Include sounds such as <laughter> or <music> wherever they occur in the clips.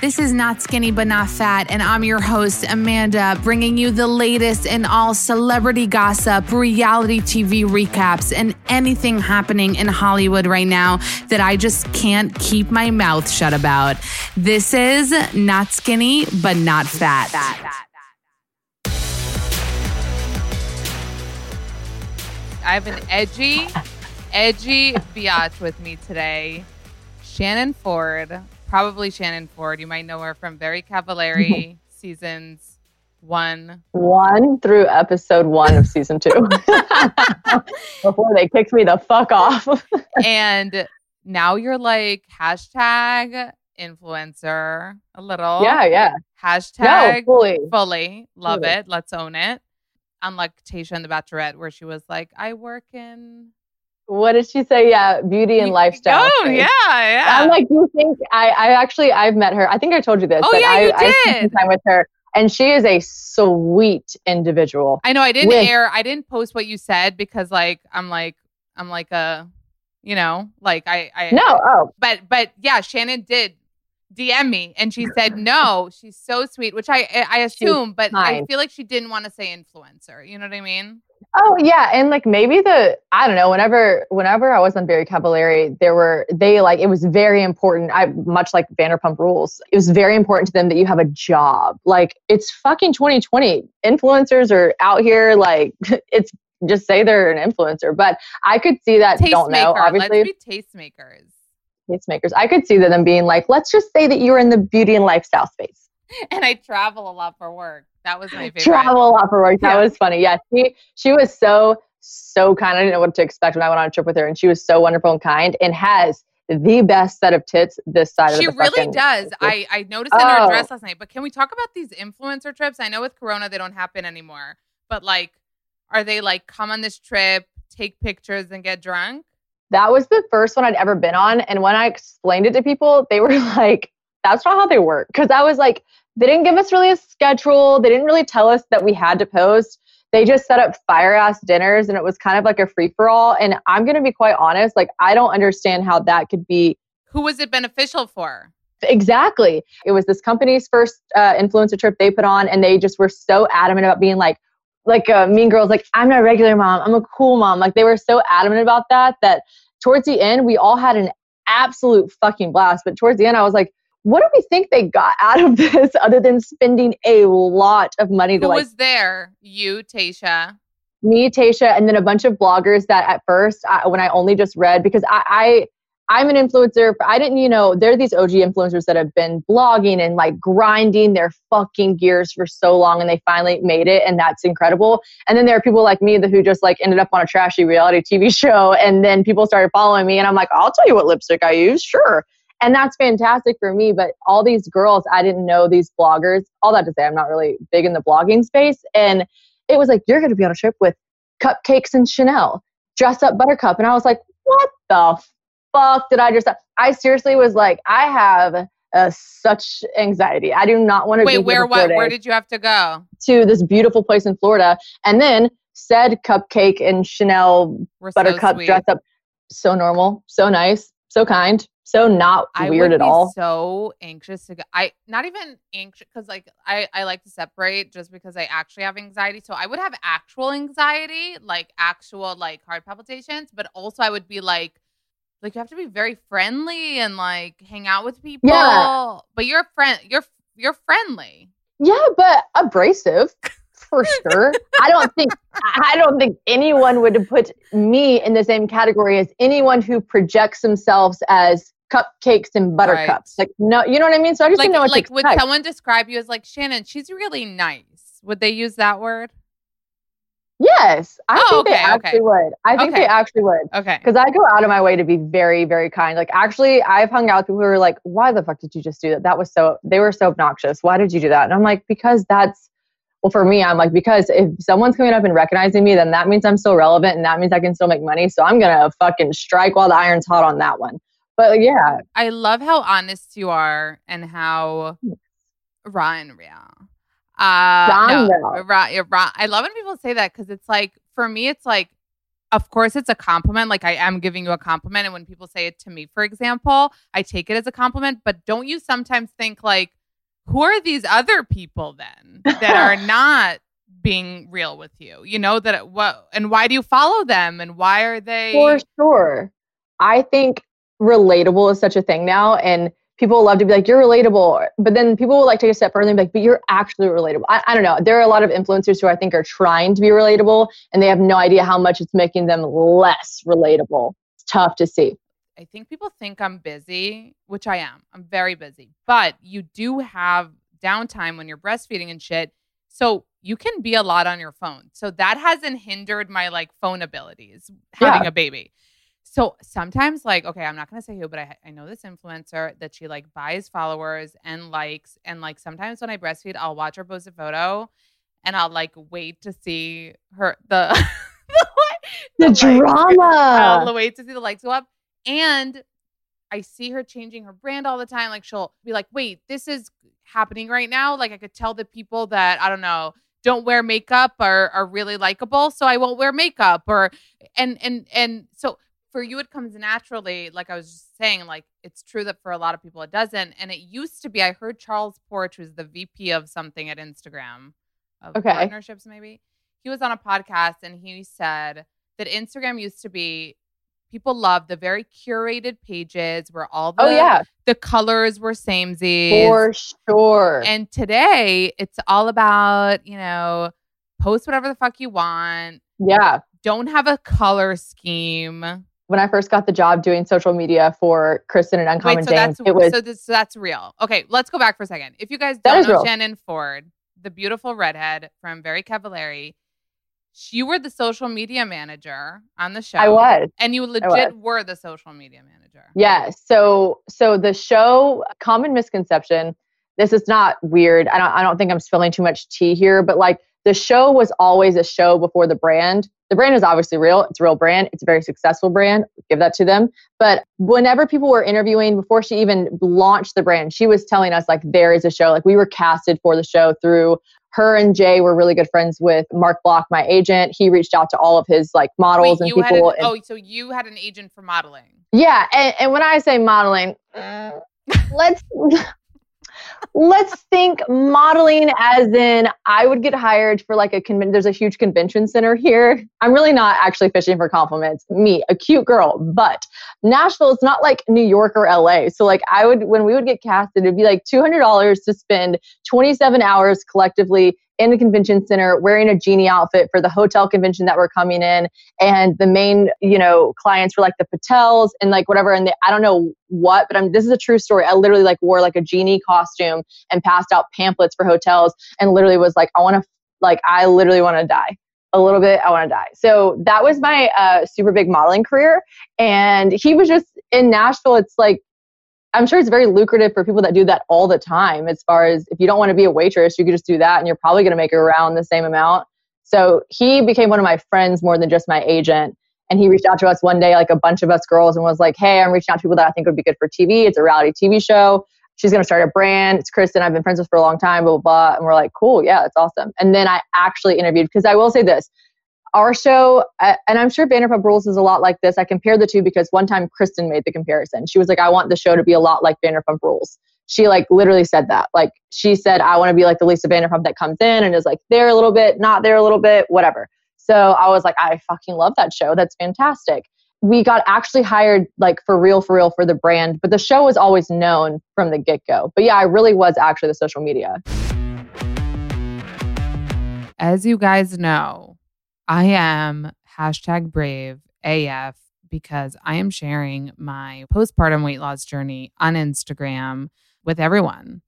This is Not Skinny But Not Fat, and I'm your host, Amanda, bringing you the latest in all celebrity gossip, reality TV recaps, and anything happening in Hollywood right now that I just can't keep my mouth shut about. This is Not Skinny But Not Fat. I have an edgy, edgy biatch with me today. Shannon Ford, probably Shannon Ford. You might know her from Very Cavallari <laughs> seasons one. One through episode one of season two. <laughs> Before they kicked me the fuck off. <laughs> and now you're like hashtag influencer a little. Yeah, yeah. Hashtag No, fully. fully. Love Fully. it. Let's own it. Unlike Tasha and the Bachelorette, where she was like, I work in What did she say? Yeah, beauty and lifestyle. Oh yeah, yeah. I'm like, do you think I, I actually I've met her. I think I told you this. Oh, yeah, I, you I spent time with her, and she is a sweet individual. I know I didn't with- air I didn't post what you said because like I'm like I'm like a you know, like I I No, oh, but but yeah, Shannon did DM me and she said no, she's so sweet, which I I assume, but I feel like she didn't want to say influencer. You know what I mean? Oh yeah, and like maybe the I don't know. Whenever whenever I was on Very Cavallari, there were they like it was very important. I much like Vanderpump Rules. It was very important to them that you have a job. Like it's fucking 2020. Influencers are out here. Like <laughs> it's just say they're an influencer, but I could see that. Don't know. Tastemaker. Obviously, Let's be tastemakers. tastemakers. I could see them being like, let's just say that you're in the beauty and lifestyle space. <laughs> And I travel a lot for work. That was my favorite. Travel a lot for work. That Yeah. was funny. Yeah, she she was so so kind. I didn't know what to expect when I went on a trip with her, and she was so wonderful and kind, and has the best set of tits this side She of the She really does. I, I noticed in her Oh. dress last night. But can we talk about these influencer trips? I know with Corona they don't happen anymore. But like, are they like come on this trip, take pictures, and get drunk? That was the first one I'd ever been on, and when I explained it to people, they were <laughs> like, "That's not how they work." Because I was like, they didn't give us really a schedule. They didn't really tell us that we had to post. They just set up fire ass dinners, and it was kind of like a free for all. And I'm gonna be quite honest, like I don't understand how that could be Who was it beneficial for? Exactly. It was this company's first uh, influencer trip they put on, and they just were so adamant about being like, like uh, Mean Girls, like I'm not a regular mom, I'm a cool mom. Like they were so adamant about that that towards the end we all had an absolute fucking blast. But towards the end, I was like, what do we think they got <laughs> out of this other than spending a lot of money to Who like was there? You, Tasha. me, Tasha, and then a bunch of bloggers that at first, I, when I only just read, because I, I, I'm an influencer. I didn't, you know, there are these OG influencers that have been blogging and like grinding their fucking gears for so long, and they finally made it, and that's incredible. And then there are people like me that who just like ended up on a trashy reality TV <laughs> show, and then people started following me, and I'm like, I'll tell you what lipstick I use, sure. And that's fantastic for me. But all these girls, I didn't know these bloggers. All that to say, I'm not really big in the blogging space, and it was like you're going to be on a trip with cupcakes and Chanel, dress up Buttercup, and I was like, what the fuck did I just? I seriously was like, I have uh, such anxiety. I do not want to Wait, be where what where did you have to go? to this beautiful place in Florida, and then said cupcake and Chanel We're Buttercup sweet. dress up, so normal, so nice, so kind, so not I weird would at all. So anxious to go. I not even anxious because like I I like to separate just because I actually have anxiety. So I would have actual anxiety, like actual like heart palpitations, but also I would be like. Like you have to be very friendly and like hang out with people. Yeah. But you're friend you're you're friendly. Yeah, but abrasive. For sure. I don't think I don't think anyone would put me in the same category as anyone who projects themselves as cupcakes and buttercups. Right. Like no, you know what I mean? So I just like, didn't know what like would someone describe you as like Shannon, she's really nice. Would they use that word? Yes, I oh, think okay, they actually okay. would. I think okay. they actually would. Okay. Because I go out of my way to be very, very kind. Like, actually, I've hung out with people who are like, "Why the fuck did you just do that? That was so." They were so obnoxious. Why did you do that? And I'm like, because that's. Well, for me, I'm like, because if someone's coming up and recognizing me, then that means I'm still relevant, and that means I can still make money. So I'm gonna fucking strike while the iron's hot on that one. But yeah, I love how honest you are and how raw and real. Uh, no, raw, raw. I love when people say that because it's like for me, it's like, of course, it's a compliment. Like I am giving you a compliment, and when people say it to me, for example, I take it as a compliment. But don't you sometimes think like, who are these other people then that are <laughs> not being real with you? You know that what and why do you follow them and why are they? For sure, I think relatable is such a thing now, and people love to be like, you're relatable. But then people will like take a step further and be like, but you're actually relatable. I, I, don't know. There are a lot of influencers who I think are trying to be relatable and they have no idea how much it's making them less relatable. It's tough to see. I think people think I'm busy, which I am. I'm very busy. But you do have downtime when you're breastfeeding and shit. So you can be a lot on your phone. So that hasn't hindered my like phone abilities having yeah. a baby. So sometimes, like, okay, I'm not gonna say who, but I, I know this influencer that she like buys followers and likes, and like sometimes when I breastfeed, I'll watch her post a photo, and I'll like wait to see her the <laughs> the, the drama. I'll wait to see the lights go up, and I see her changing her brand all the time. Like she'll be like, "Wait, this is happening right now." Like I could tell the people that I don't know don't wear makeup are are really likable, so I won't wear makeup. Or and and and so for you it comes naturally like i was just saying like it's true that for a lot of people it doesn't and it used to be i heard charles porch who's the vp of something at instagram of okay. partnerships maybe he was on a podcast and he said that instagram used to be people loved the very curated pages where all oh, the oh, yeah. the colors were samesies for sure and today it's all about you know post whatever the fuck you want yeah don't have a color scheme when I first got the job doing social media for Kristin and Uncommon Wait, so James, it was so, this, so that's real. Okay, let's go back for a second. If you guys don't know real. Shannon Ford, the beautiful redhead from Very Cavallari, you were the social media manager on the show. I was, and you legit were the social media manager. Yes. So, so the show, common misconception. This is not weird. I don't. I don't think I'm spilling too much tea here, but like the show was always a show before the brand. The brand is obviously real. It's a real brand. It's a very successful brand. Give that to them. But whenever people were interviewing, before she even launched the brand, she was telling us like there is a show. Like we were casted for the show through her and Jay were really good friends with Mark Block, my agent. He reached out to all of his like models Wait, and people. An, and, oh, so you had an agent for modeling? Yeah, and, and when I say modeling, <laughs> let's let's think modeling as in I would get hired for like a convention. There's a huge convention center here. I'm really not actually fishing for compliments. Me, a cute girl, but Nashville is not like New York or LA. So like I would, when we would get casted, it'd be like $200 to spend 27 hours collectively in a convention center wearing a genie outfit for the hotel convention that we're coming in. And the main you know clients were like the patels and like whatever. And they, i don't know what but I'm, this is a true story. I literally like wore like a genie costume and passed out pamphlets for hotels and literally was like i want to like i literally want to die. A little bit i want to die. So that was my uh, super big modeling career. And he was just in nashville it's like I'm sure it's very lucrative for people that do that all the time. As far as if you don't want to be a waitress, you could just do that and you're probably going to make around the same amount. So he became one of my friends more than just my agent. And he reached out to us one day, like a bunch of us girls, and was like, Hey, I'm reaching out to people that I think would be good for TV. It's a reality TV show. She's going to start a brand. It's Kristin. I've been friends with for a long time, blah, blah, blah. And we're like, Cool. Yeah, that's awesome. And then I actually interviewed, because I will say this our show, uh, and I'm sure Vanderpump Rules is a lot like this. I compare the two because one time Kristin made the comparison. She was like, I want the show to be a lot like Vanderpump Rules. She like literally said that. Like she said, I want to be like the Lisa Vanderpump that comes in and is like there a little bit, not there a little bit, whatever. So I was like, I fucking love that show. That's fantastic. We got actually hired like for real, for real for the brand, but the show was always known from the get go. But yeah, I really was actually the social media. as you guys know, I am hashtag brave AF because I am sharing my postpartum weight loss journey on Instagram with everyone.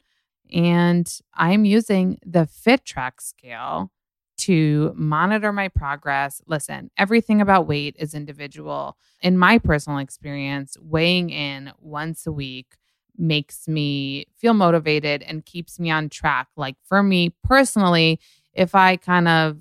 And I'm using the Fit Track scale to monitor my progress. Listen, everything about weight is individual. In my personal experience, weighing in once a week makes me feel motivated and keeps me on track. Like for me personally, if I kind of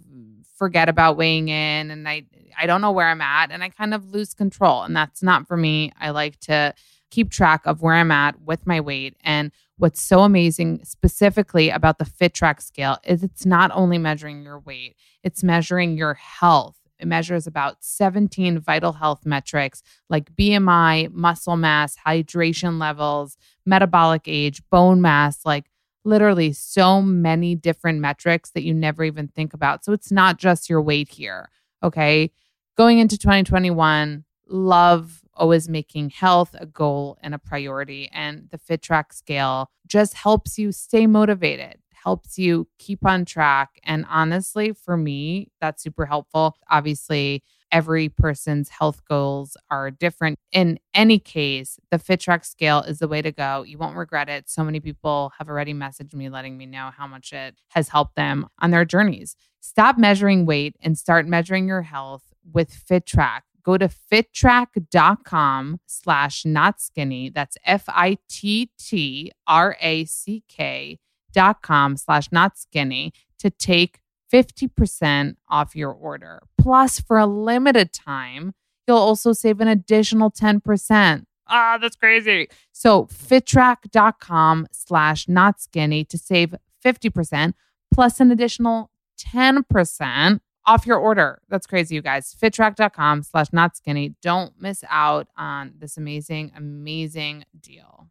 forget about weighing in and I I don't know where I'm at and I kind of lose control and that's not for me. I like to keep track of where I'm at with my weight and what's so amazing specifically about the Fit Track scale is it's not only measuring your weight, it's measuring your health. It measures about 17 vital health metrics like BMI, muscle mass, hydration levels, metabolic age, bone mass, like literally so many different metrics that you never even think about. So it's not just your weight here. Okay. Going into 2021, love always making health a goal and a priority. And the Fit Track scale just helps you stay motivated, helps you keep on track. And honestly, for me, that's super helpful. Obviously, every person's health goals are different. In any case, the Fit Track scale is the way to go. You won't regret it. So many people have already messaged me letting me know how much it has helped them on their journeys. Stop measuring weight and start measuring your health with Fit Track. Go to fittrack.com slash not skinny. That's F I T T R A C K dot com slash not skinny to take 50% off your order. Plus, for a limited time, you'll also save an additional 10%. Ah, that's crazy. So fittrack.com slash not skinny to save 50% plus an additional 10% off your order. That's crazy, you guys. Fittrack.com slash not skinny. Don't miss out on this amazing, amazing deal.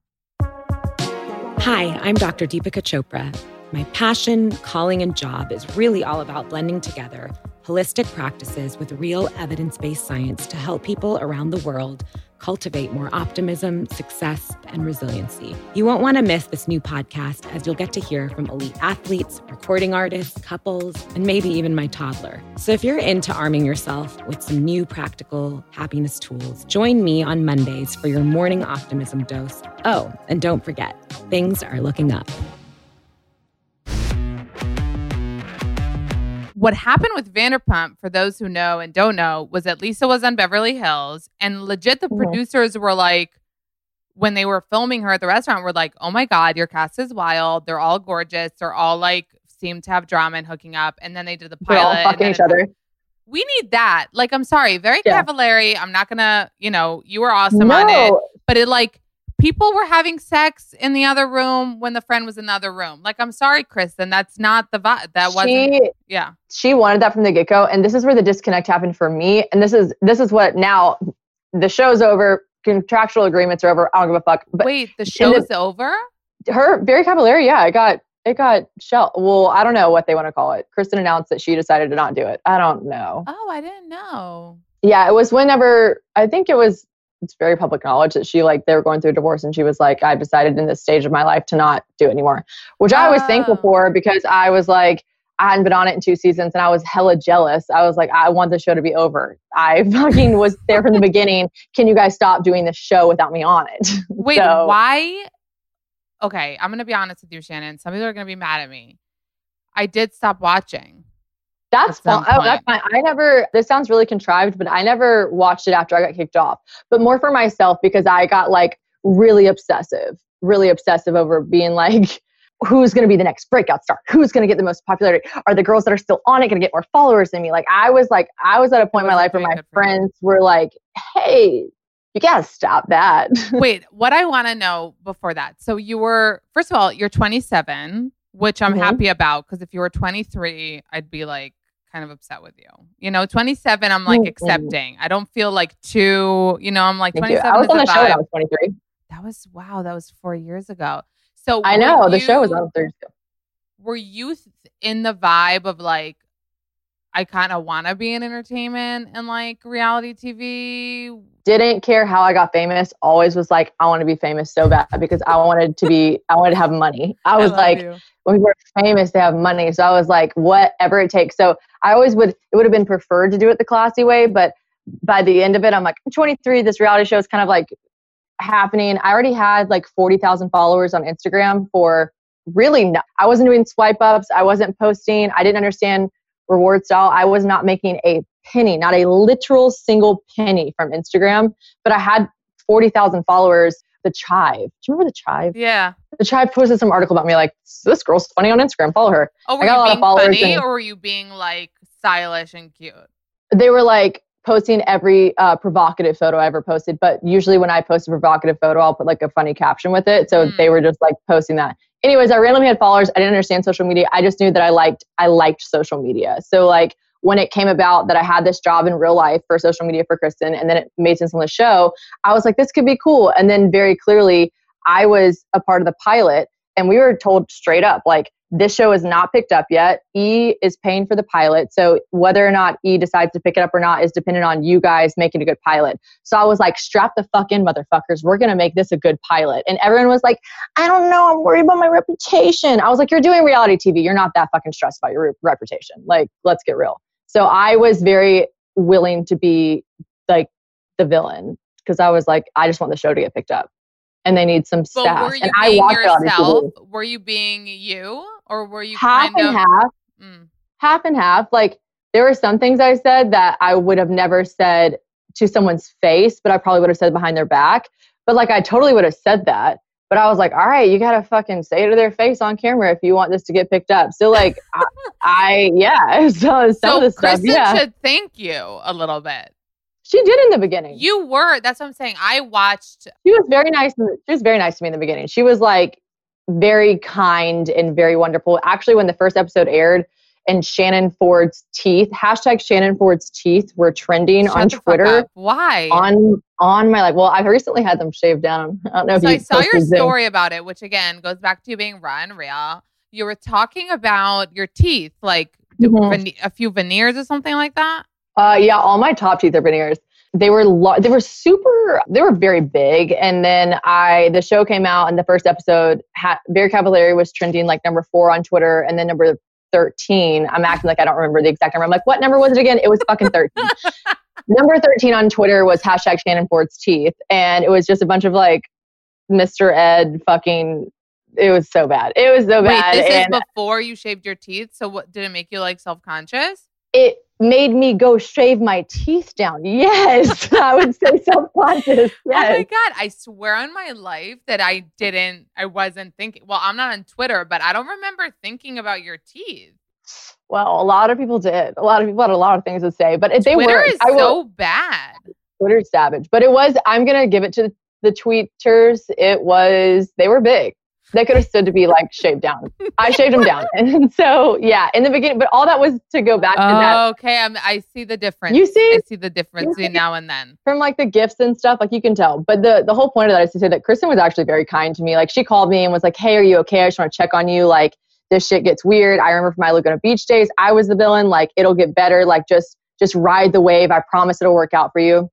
Hi, I'm Dr. Deepika Chopra my passion, calling, and job is really all about blending together holistic practices with real evidence based science to help people around the world cultivate more optimism, success, and resiliency. You won't want to miss this new podcast as you'll get to hear from elite athletes, recording artists, couples, and maybe even my toddler. So if you're into arming yourself with some new practical happiness tools, join me on Mondays for your morning optimism dose. Oh, and don't forget, things are looking up. What happened with Vanderpump, for those who know and don't know, was that Lisa was on Beverly Hills, and legit the producers were like, when they were filming her at the restaurant, were like, "Oh my god, your cast is wild. They're all gorgeous. They're all like seem to have drama and hooking up." And then they did the pilot. Fucking each other. We need that. Like, I'm sorry, very yeah. Cavallari. I'm not gonna, you know, you were awesome no. on it, but it like people were having sex in the other room when the friend was in the other room. Like, I'm sorry, Kristin, that's not the vibe. That wasn't. Yeah, she wanted that from the get go, and this is where the disconnect happened for me. And this is this is what now the show's over. Contractual agreements are over. I don't give a fuck. But wait, the show's the, over. Her very Cavallari. Yeah, it got it got shell. Well, I don't know what they want to call it. Kristin announced that she decided to not do it. I don't know. Oh, I didn't know. Yeah, it was whenever I think it was it's very public knowledge that she like they were going through a divorce and she was like i've decided in this stage of my life to not do it anymore which i was thankful oh. for because i was like i hadn't been on it in two seasons and i was hella jealous. I was like i want the show to be over. I <laughs> fucking was there from the beginning. Can you guys stop doing this show without me on it? <laughs> Wait so, why? Okay i'm gonna be honest with you shannon. Some people are gonna be mad at me. I did stop watching that's fine. Oh, that's fine. I never, this sounds really contrived, but I never watched it after I got kicked off, but more for myself because I got like really obsessive, really obsessive over being like, who's going to be the next breakout star? Who's going to get the most popularity? Are the girls that are still on it going to get more followers than me? Like, I was like, I was at a point in my life where my friends were like, hey, you gotta stop that. <laughs> Wait, what I want to know before that. So you were, first of all, you're 27, which I'm mm-hmm. happy about because if you were 23, I'd be like, kind of upset with you. You know, 27, I'm like mm-hmm. accepting. I don't feel like too, you know, I'm like 27. I was on the show when I was 23. That was, wow, that was four years ago. So I know the show was on Thursday. Were you in the vibe of like, I kind of want to be in entertainment and like reality TV? Didn't care how I got famous. Always was like, I want to be famous so bad because I wanted to be, I wanted to have money. I was love like, you. when people are famous, they have money. So I was like, whatever it takes. So I always would, it would have been preferred to do it the classy way. But by the end of it, I'm like, I'm 23. This reality show is kind of like happening. I already had like 40,000 followers on Instagram for really, no, I wasn't doing swipe ups. I wasn't posting. I didn't understand reward style. I was not making a penny, not a literal single penny from Instagram, but I had 40,000 followers. The Chive. Do you remember the Chive? Yeah. The Chive posted some article about me like, this girl's funny on Instagram. Follow her. Oh, were I got a you lot of being followers funny and- or were you being like stylish and cute? they were like posting every uh, provocative photo I ever posted. But usually when I post a provocative photo, I'll put like a funny caption with it. So Mm. they were just like posting that. Anyways, I randomly had followers. I didn't understand social media. I just knew that I liked I liked social media. So like when it came about that I had this job in real life for social media for Kristen, and then it made sense on the show, I was like, this could be cool. And then very clearly, I was a part of the pilot, and we were told straight up like this show is not picked up yet. E is paying for the pilot. So whether or not E decides to pick it up or not is dependent on you guys making a good pilot. So I was like, strap the fuck in, motherfuckers. We're going to make this a good pilot. And everyone was like, I don't know. I'm worried about my reputation. I was like, you're doing reality TV. You're not that fucking stressed about your re- reputation. Like, let's get real. So I was very willing to be like the villain because I was like, I just want the show to get picked up. And they need some But staff. were you and I being reality yourself? Were you being you? Or were you Half kind and of half. Mm. half and half. Like there were some things I said that I would have never said to someone's face, but I probably would have said behind their back. But like I totally would have said that. But I was like, all right, you gotta fucking say it to their face on camera if you want this to get picked up. So like <laughs> I, I yeah, <laughs> so some So of the stuff, yeah. should thank you a little bit. She did in the beginning. You were. That's what I'm saying. I watched. she was very nice. She was very nice to me in the beginning. She was like very kind and very wonderful. Actually, when the first episode aired and Shannon Ford's teeth, hashtag Shannon Ford's teeth were trending Shut on Twitter. Why? on on my like well i've recently had them shaved down i don't know if so you I saw your story about it, which again goes back to you being raw and real. You were talking about your teeth, like Mhm. a few veneers or something like that. uh yeah all my top teeth are veneers they were lo- they were super they were very big. And then i the show came out and the first episode had very cavallari was trending like number four on twitter and then number 13 i'm acting like i don't remember the exact number. I'm like what number was it again? It was fucking 13 <laughs> number 13 on twitter was hashtag shannon ford's teeth. And it was just a bunch of like mr ed fucking it was so bad. It was so bad. Wait, this and is before you shaved your teeth. So what did it make you like self conscious? it made me go shave my teeth down. Yes, <laughs> I would say self-conscious. <laughs> Oh my god! I swear on my life that I didn't. I wasn't thinking. Well, I'm not on Twitter, but I don't remember thinking about your teeth. Well, a lot of people did. A lot of people had a lot of things to say, but if they Twitter were. is I will, so bad. Twitter's savage, but it was. I'm gonna give it to the tweeters. It was. They were big. They could have stood to be like shaved down. I <laughs> shaved them down, and <laughs> so yeah, in the beginning. But all that was to go back to that okay, I'm, I see the difference. You see? I see the difference see? now and then. from like the gifts and stuff, like you can tell. But the the whole point of that is to say that Kristin was actually very kind to me. Like she called me and was like, "Hey, are you okay? I just want to check on you. Like this shit gets weird. I remember from my Laguna Beach days, I was the villain. Like it'll get better. Like just just ride the wave. I promise it'll work out for you."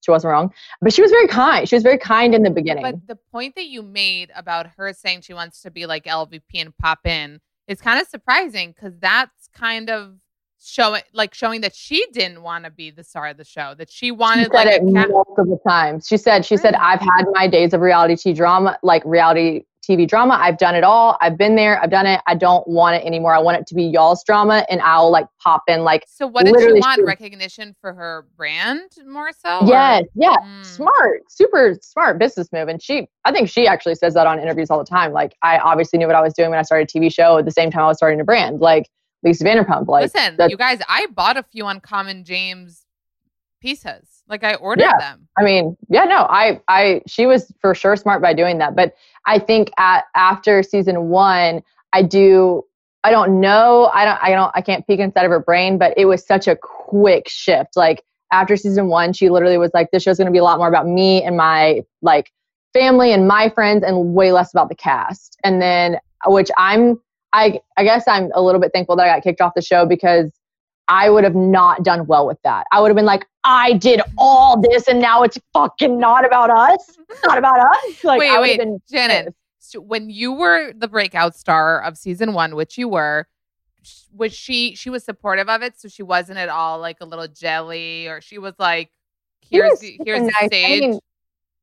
She wasn't wrong, but she was very kind. She was very kind in the beginning. But the point that you made about her saying she wants to be like LVP and pop in is kind of surprising because that's kind of showing like showing that she didn't want to be the star of the show. That she she wanted said like it a cat. multiple times. She said, she said, I've had my days of reality TV drama, like reality TV drama. I've done it all. I've been there. I've done it. I don't want it anymore. I want it to be y'all's drama and I'll like pop in like, So what did she want? Recognition for her brand more so? yes, yeah, Mm. smart, super smart business move. And she, I think she actually says that on interviews all the time. Like I obviously knew what I was doing when I started a TV show at the same time I was starting a brand, like Lisa Vanderpump. Like Listen, you guys, I bought a few Uncommon James pieces. Like I ordered Yeah. them. I mean, yeah, no, I, I, she was for sure smart by doing that. But I think at after season one, I do, I don't know, I don't, I don't, I can't peek inside of her brain, but it was such a quick shift. Like after season one, she literally was like, "This show's going to be a lot more about me and my like family and my friends, and way less about the cast." And then, which I'm, I, I guess I'm a little bit thankful that I got kicked off the show because I would have not done well with that. I would have been like, I did all this and now it's fucking not about us. It's not about us. <laughs> Like, wait, wait, been pissed. So when you were the breakout star of season one, which you were, was she? She was supportive of it, so she wasn't at all like a little jelly, or she was like, He "Here's was here's the nice. I mean,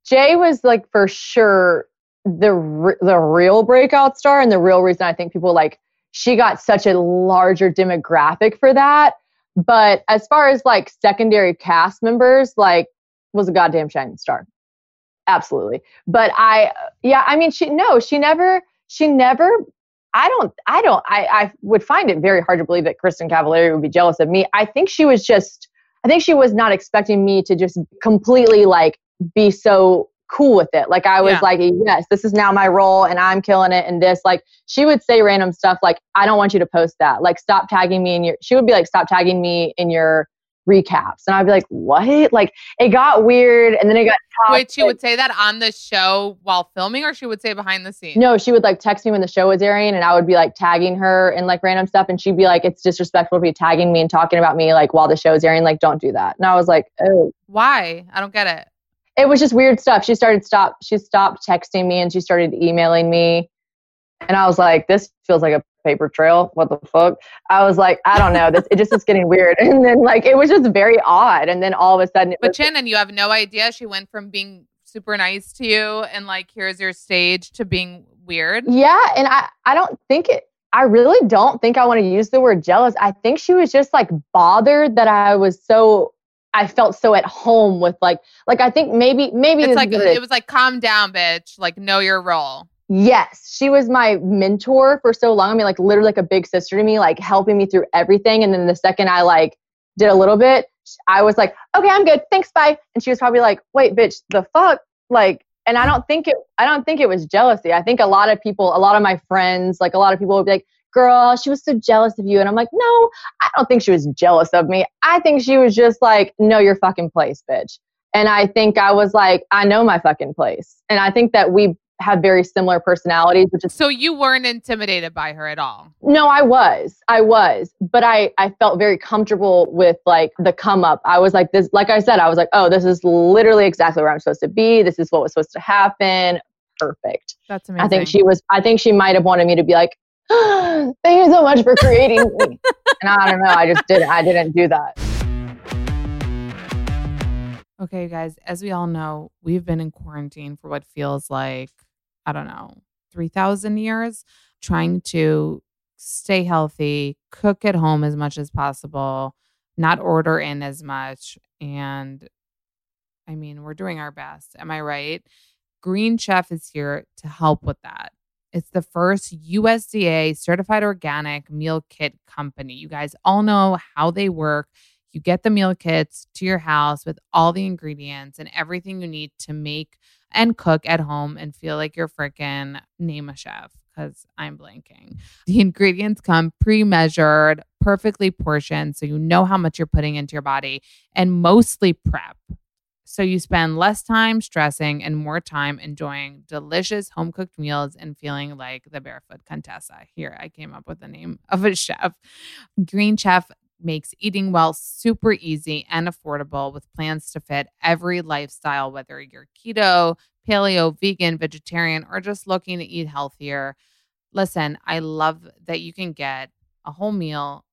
Jay was like for sure the the real breakout star and the real reason I think people like she got such a larger demographic for that. But as far as like secondary cast members, like was a goddamn shining star. Absolutely. But I yeah, I mean she no, she never she never I don't I don't I I would find it very hard to believe that Kristin Cavallari would be jealous of me. I think she was just I think she was not expecting me to just completely like be so cool with it. Like I was Yeah. like, yes, this is now my role and I'm killing it and this like she would say random stuff like I don't want you to post that. Like stop tagging me in your she would be like stop tagging me in your recaps. And I'd be like, "What?" Like it got weird and then it got Wait, she would say that on the show while filming, or she would say behind the scenes. No, she would like text me when the show was airing and I would be like tagging her and like random stuff and she'd be like, It's disrespectful to be tagging me and talking about me like while the show's airing, like don't do that. And I was like, Oh. Why? I don't get it. It was just weird stuff. She started stop she stopped texting me and she started emailing me. And I was like, This feels like a paper trail. What the fuck? I was like, I don't know. This it just is getting <laughs> weird. And then like it was just very odd. And then all of a sudden it But was, Shannon, you have no idea. She went from being super nice to you and like, here's your stage to being weird. Yeah, and I I don't think it I really don't think I want to use the word jealous. I think she was just like bothered that I was so I felt so at home with like like I think maybe maybe It's like it it was like, calm down, bitch. Like, know your role. Yes, she was my mentor for so long. I mean, like literally like a big sister to me, like helping me through everything. And then the second I like did a little bit, I was like, okay, I'm good. Thanks, bye. And she was probably like, wait, bitch, the fuck? Like, and I don't think it, I don't think it was jealousy. I think a lot of people, a lot of my friends, like a lot of people would be like, girl, she was so jealous of you. And I'm like, no, I don't think she was jealous of me. I think she was just like, know your fucking place, bitch. And I think I was like, I know my fucking place. And I think that we have very similar personalities, which is So you weren't intimidated by her at all. no, I was, I was, but I I felt very comfortable with like the come up. I was like this, like I said, I was like, oh, this is literally exactly where I'm supposed to be. This is what was supposed to happen. Perfect. That's amazing. I think she was. I think she might have wanted me to be like, <gasps> thank you so much for creating me. <laughs> And I don't know. I just didn't. I didn't do that. Okay, you guys, as we all know, we've been in quarantine for what feels like, I don't know, 3,000 years, trying to stay healthy, cook at home as much as possible, not order in as much. And I mean, we're doing our best. Am I right? Green Chef is here to help with that. It's the first USDA certified organic meal kit company. You guys all know how they work. You get the meal kits to your house with all the ingredients and everything you need to make and cook at home and feel like you're freaking name a chef because I'm blanking. The ingredients come pre measured, perfectly portioned, so you know how much you're putting into your body and mostly prep. So you spend less time stressing and more time enjoying delicious home cooked meals and feeling like the barefoot Contessa. Here, I came up with the name of a chef. Green Chef makes eating well super easy and affordable with plans to fit every lifestyle, whether you're keto, paleo, vegan, vegetarian, or just looking to eat healthier. Listen, I love that you can get a whole meal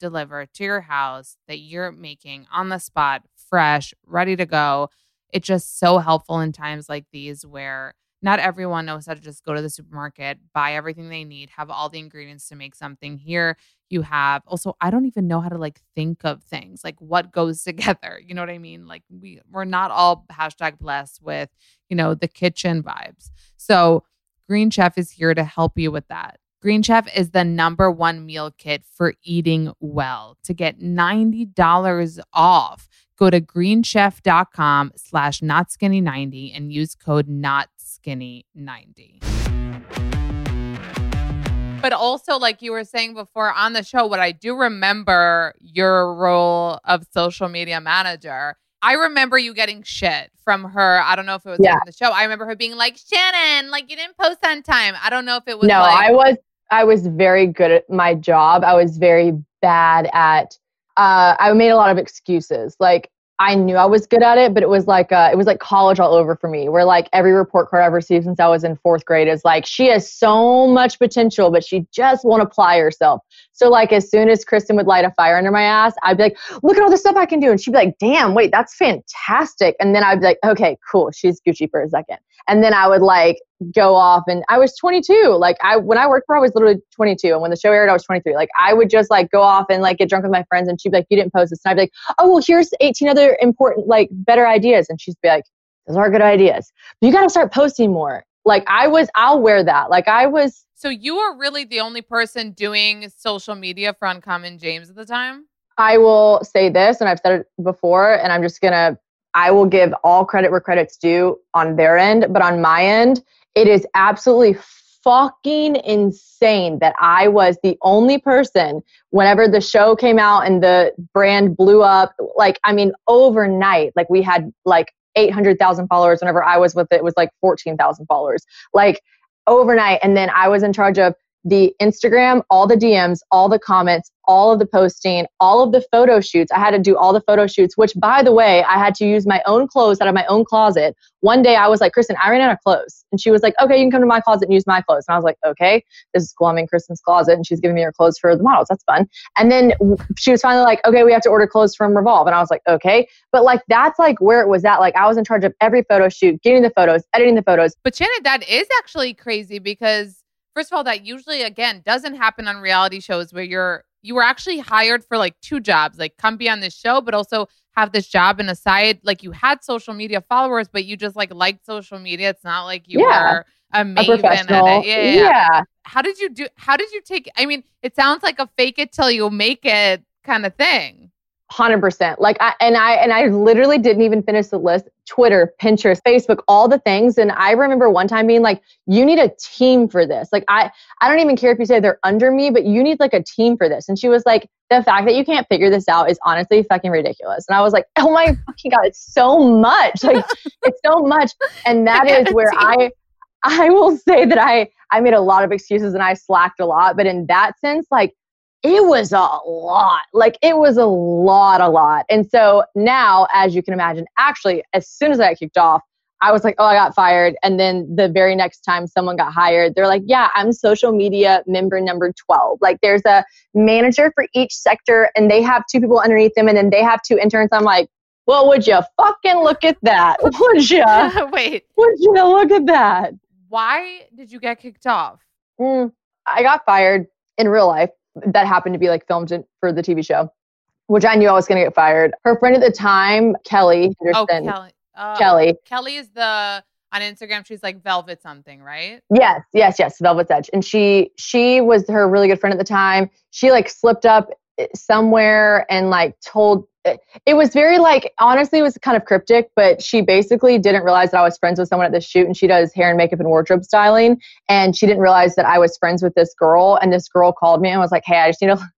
delivered to your house that you're making on the spot, fresh, ready to go. It's just so helpful in times like these where not everyone knows how to just go to the supermarket, buy everything they need, have all the ingredients to make something. Here you have also, I don't even know how to like think of things like what goes <laughs> together. You know what I mean? Like we we're not all hashtag blessed with, you know, the kitchen vibes. So Green Chef is here to help you with that. Green Chef is the number one meal kit for eating well. To get $90 off, go to greenchef.com slash notskinny90 and use code notskinny90. But also, like you were saying before on the show, what I do remember your role of social media manager. I remember you getting shit from her. I don't know if it was Yeah. on the show. I remember her being like, Shannon, like you didn't post on time. I don't know if it was no, like, I was I was very good at my job. I was very bad at uh, I made a lot of excuses. Like I knew I was good at it, but it was like uh, it was like college all over for me. Where like every report card I've received since I was in fourth grade is like she has so much potential, but she just won't apply herself. So like as soon as Kristin would light a fire under my ass, I'd be like, "Look at all the stuff I can do," and she'd be like, "Damn, wait, that's fantastic." And then I'd be like, "Okay, cool, she's Gucci for a second. And then I would like go off and I was 22. Like I when I worked for her, I was literally 22. And when the show aired, I was 23. Like I would just like go off and like get drunk with my friends and she'd be like, You didn't post this. And I'd be like, Oh well here's 18 other important, like better ideas. And she'd be like, Those are good ideas. But you gotta start posting more. Like I was, I'll wear that. Like I was So you were really the only person doing social media for Uncommon James at the time? I will say this, and I've said it before, and I'm just gonna I will give all credit where credit's due on their end, but on my end, it is absolutely fucking insane that I was the only person whenever the show came out and the brand blew up. Like, I mean, overnight, like we had like 800,000 followers. Whenever I was with it, it was like 14,000 followers. Like overnight. And then I was in charge of the Instagram, all the DMs, all the comments, all of the posting, all of the photo shoots. I had to do all the photo shoots, which by the way, I had to use my own clothes out of my own closet. One day I was like, Kristin, I ran out of clothes. And she was like, okay, you can come to my closet and use my clothes. And I was like, okay, this is cool. I'm in Kristin's closet and she's giving me her clothes for the models. That's fun. And then she was finally like, okay, we have to order clothes from Revolve. And I was like, okay. But like, that's like where it was at. Like, I was in charge of every photo shoot, getting the photos, editing the photos. But Shannon, that is actually crazy because first of all, that usually again doesn't happen on reality shows where you're you were actually hired for like two jobs, like come be on this show, but also have this job and aside. Like you had social media followers, but you just like liked social media. It's not like you Yeah. were a A professional. at it. Yeah, yeah, yeah. yeah. How did you do? How did you take? I mean, it sounds like a fake it till you make it kind of thing. Hundred percent. Like I and I and I literally didn't even finish the list. Twitter, Pinterest, Facebook, all the things. And I remember one time being like, "You need a team for this." Like I, I don't even care if you say they're under me, but you need like a team for this. And she was like, "The fact that you can't figure this out is honestly fucking ridiculous." And I was like, "Oh my fucking god, it's so much! Like it's so much." And <laughs> that is where. I, I will say that I, I made a lot of excuses and I slacked a lot. But in that sense, like it was a lot. Like it was a lot, a lot. And so now, as you can imagine, actually, as soon as I got kicked off, I was like, oh, I got fired. And then the very next time someone got hired, they're like, yeah, I'm social media member number 12. Like there's a manager for each sector and they have two people underneath them and then they have two interns. I'm like, well, would you fucking look at that? <laughs> Would you? <laughs> Wait, Would you look at that? why did you get kicked off? Mm, I got fired in real life. That happened to be like filmed in, for the TV show, which I knew I was going to get fired. Her friend at the time, Kelly Oh, Kelly. Oh, Kelly. Kelly is the on Instagram. She's like Velvet something, right? Yes, yes, yes, Velvet's Edge. And she she was her really good friend at the time. She like slipped up eh, somewhere and like told it, was very like honestly it was kind of cryptic, but she basically didn't realize that I was friends with someone at the shoot and she does hair and makeup and wardrobe styling and she didn't realize that I was friends with this girl and this girl called me and was like, "Hey, I just need to <laughs>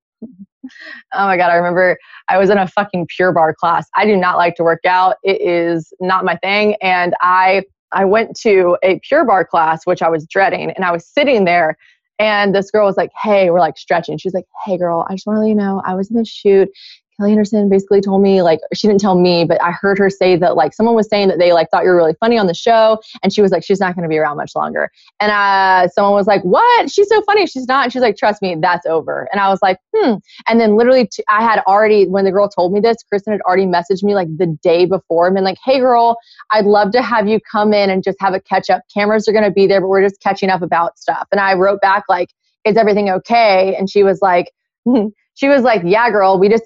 Oh my god, I remember I was in a fucking Pure Barre class. I do not like to work out. It is not my thing and I I went to a Pure Barre class which I was dreading and I was sitting there and this girl was like, "Hey, we're like stretching." She's like, "Hey girl, I just want to let you know I was in the shoot Kelly Henderson basically told me like she didn't tell me, but I heard her say that like someone was saying that they like thought you were really funny on the show, and she was like she's not going to be around much longer. And uh, someone was like, "What? She's so funny. She's not." And she's like, "Trust me, that's over." And I was like, "Hmm." And then literally, t- I had already when the girl told me this, Kristen had already messaged me like the day before and been like, "Hey girl, I'd love to have you come in and just have a catch up. Cameras are going to be there, but we're just catching up about stuff." And I wrote back like, "Is everything okay?" And she was like. <laughs> She was like, "Yeah, girl, we just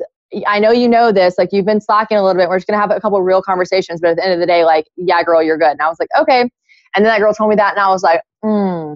I know you know this, like you've been slacking a little bit. We're just gonna have a couple real conversations, but at the end of the day, like, yeah, girl, you're good. And I was like, okay. And then that girl told me that, and I was like, hmm,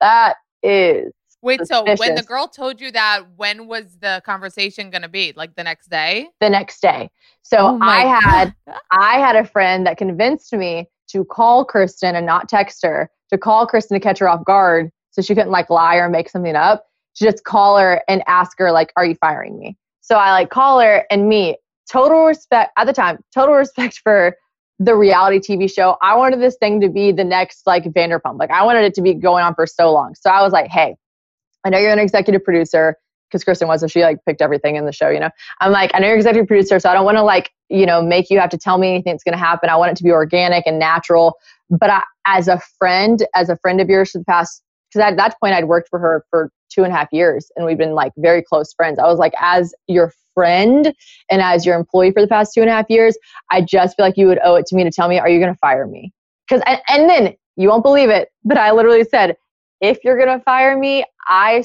that is Wait, so when the girl told you that, when was the conversation gonna be? Like the next day? the next day. So Oh I <laughs> had God. I had a friend that convinced me to call Kristin and not text her, to call Kristin to catch her off guard so she couldn't like lie or make something up. To just call her and ask her, like, are you firing me? So I like call her and me, total respect at the time, total respect for the reality TV show. I wanted this thing to be the next like Vanderpump. Like I wanted it to be going on for so long. So I was like, hey, I know you're an executive producer. because Kristin was, so she like picked everything in the show, you know. I'm like, I know you're an executive producer, so I don't want to like, you know, make you have to tell me anything that's going to happen. I want it to be organic and natural. But I, as a friend, as a friend of yours for the past, because at that point I'd worked for her for two and a half years and we've been like very close friends. I was like, as your friend and as your employee for the past two and a half years, I just feel like you would owe it to me to tell me, are you going to fire me? Because, and, then you won't believe it, but I literally said, if you're going to fire me, I,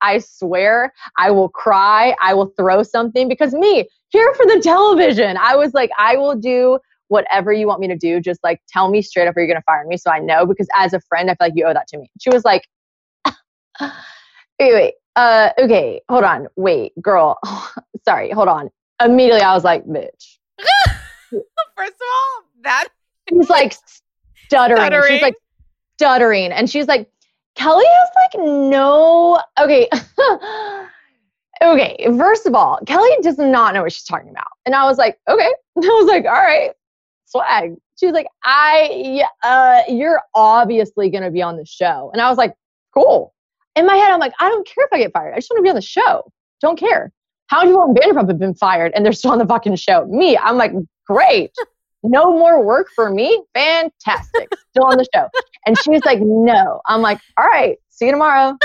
I swear I will cry. I will throw something because me here for the television. I was like, I will do whatever you want me to do. Just like tell me straight up, are you going to fire me? So I know because as a friend, I feel like you owe that to me. She was like, <laughs> wait, wait, uh, okay, hold on, wait, girl, <laughs> sorry, hold on. Immediately, I was like, bitch. <laughs> First of all, that he's like stuttering. <laughs> stuttering. She's like stuttering, and she's like, Kelly has like no. Okay. okay, first of all, Kelly does not know what she's talking about. And I was like, okay. I was like, all right, swag. She was like, I, uh, you're obviously going to be on the show. And I was like, cool. In my head, I'm like, I don't care if I get fired. I just want to be on the show. Don't care. How many people Vanderpump have been fired and they're still on the fucking show? Me, I'm like, great. No more work for me. Fantastic. Still on the show. And she's like, no. I'm like, all right, see you tomorrow.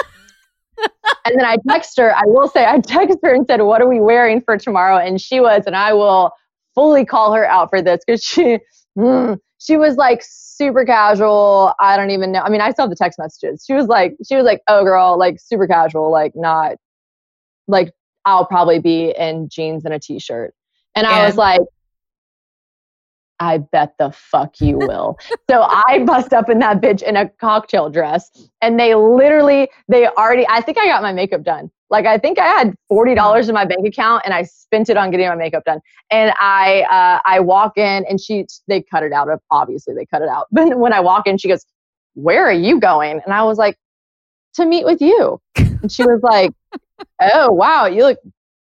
and then I text her. I will say, I text her and said, what are we wearing for tomorrow? And she was, and I will fully call her out for this because she, mm, she was like super casual. I don't even know. I mean, I saw the text messages. She was like, she was like, oh girl, like super casual, like not, like I'll probably be in jeans and a t-shirt. And, and I was like, I bet the fuck you <laughs> will. so I bust up in that bitch in a cocktail dress and they literally, they already, I think I got my makeup done. Like I think I had forty dollars in my bank account, and I spent it on getting my makeup done. And I uh, I walk in, and she they cut it out. Of obviously they cut it out. <laughs> But when I walk in, she goes, "Where are you going?" And I was like, "To meet with you." And she was like, <laughs> "Oh wow, you look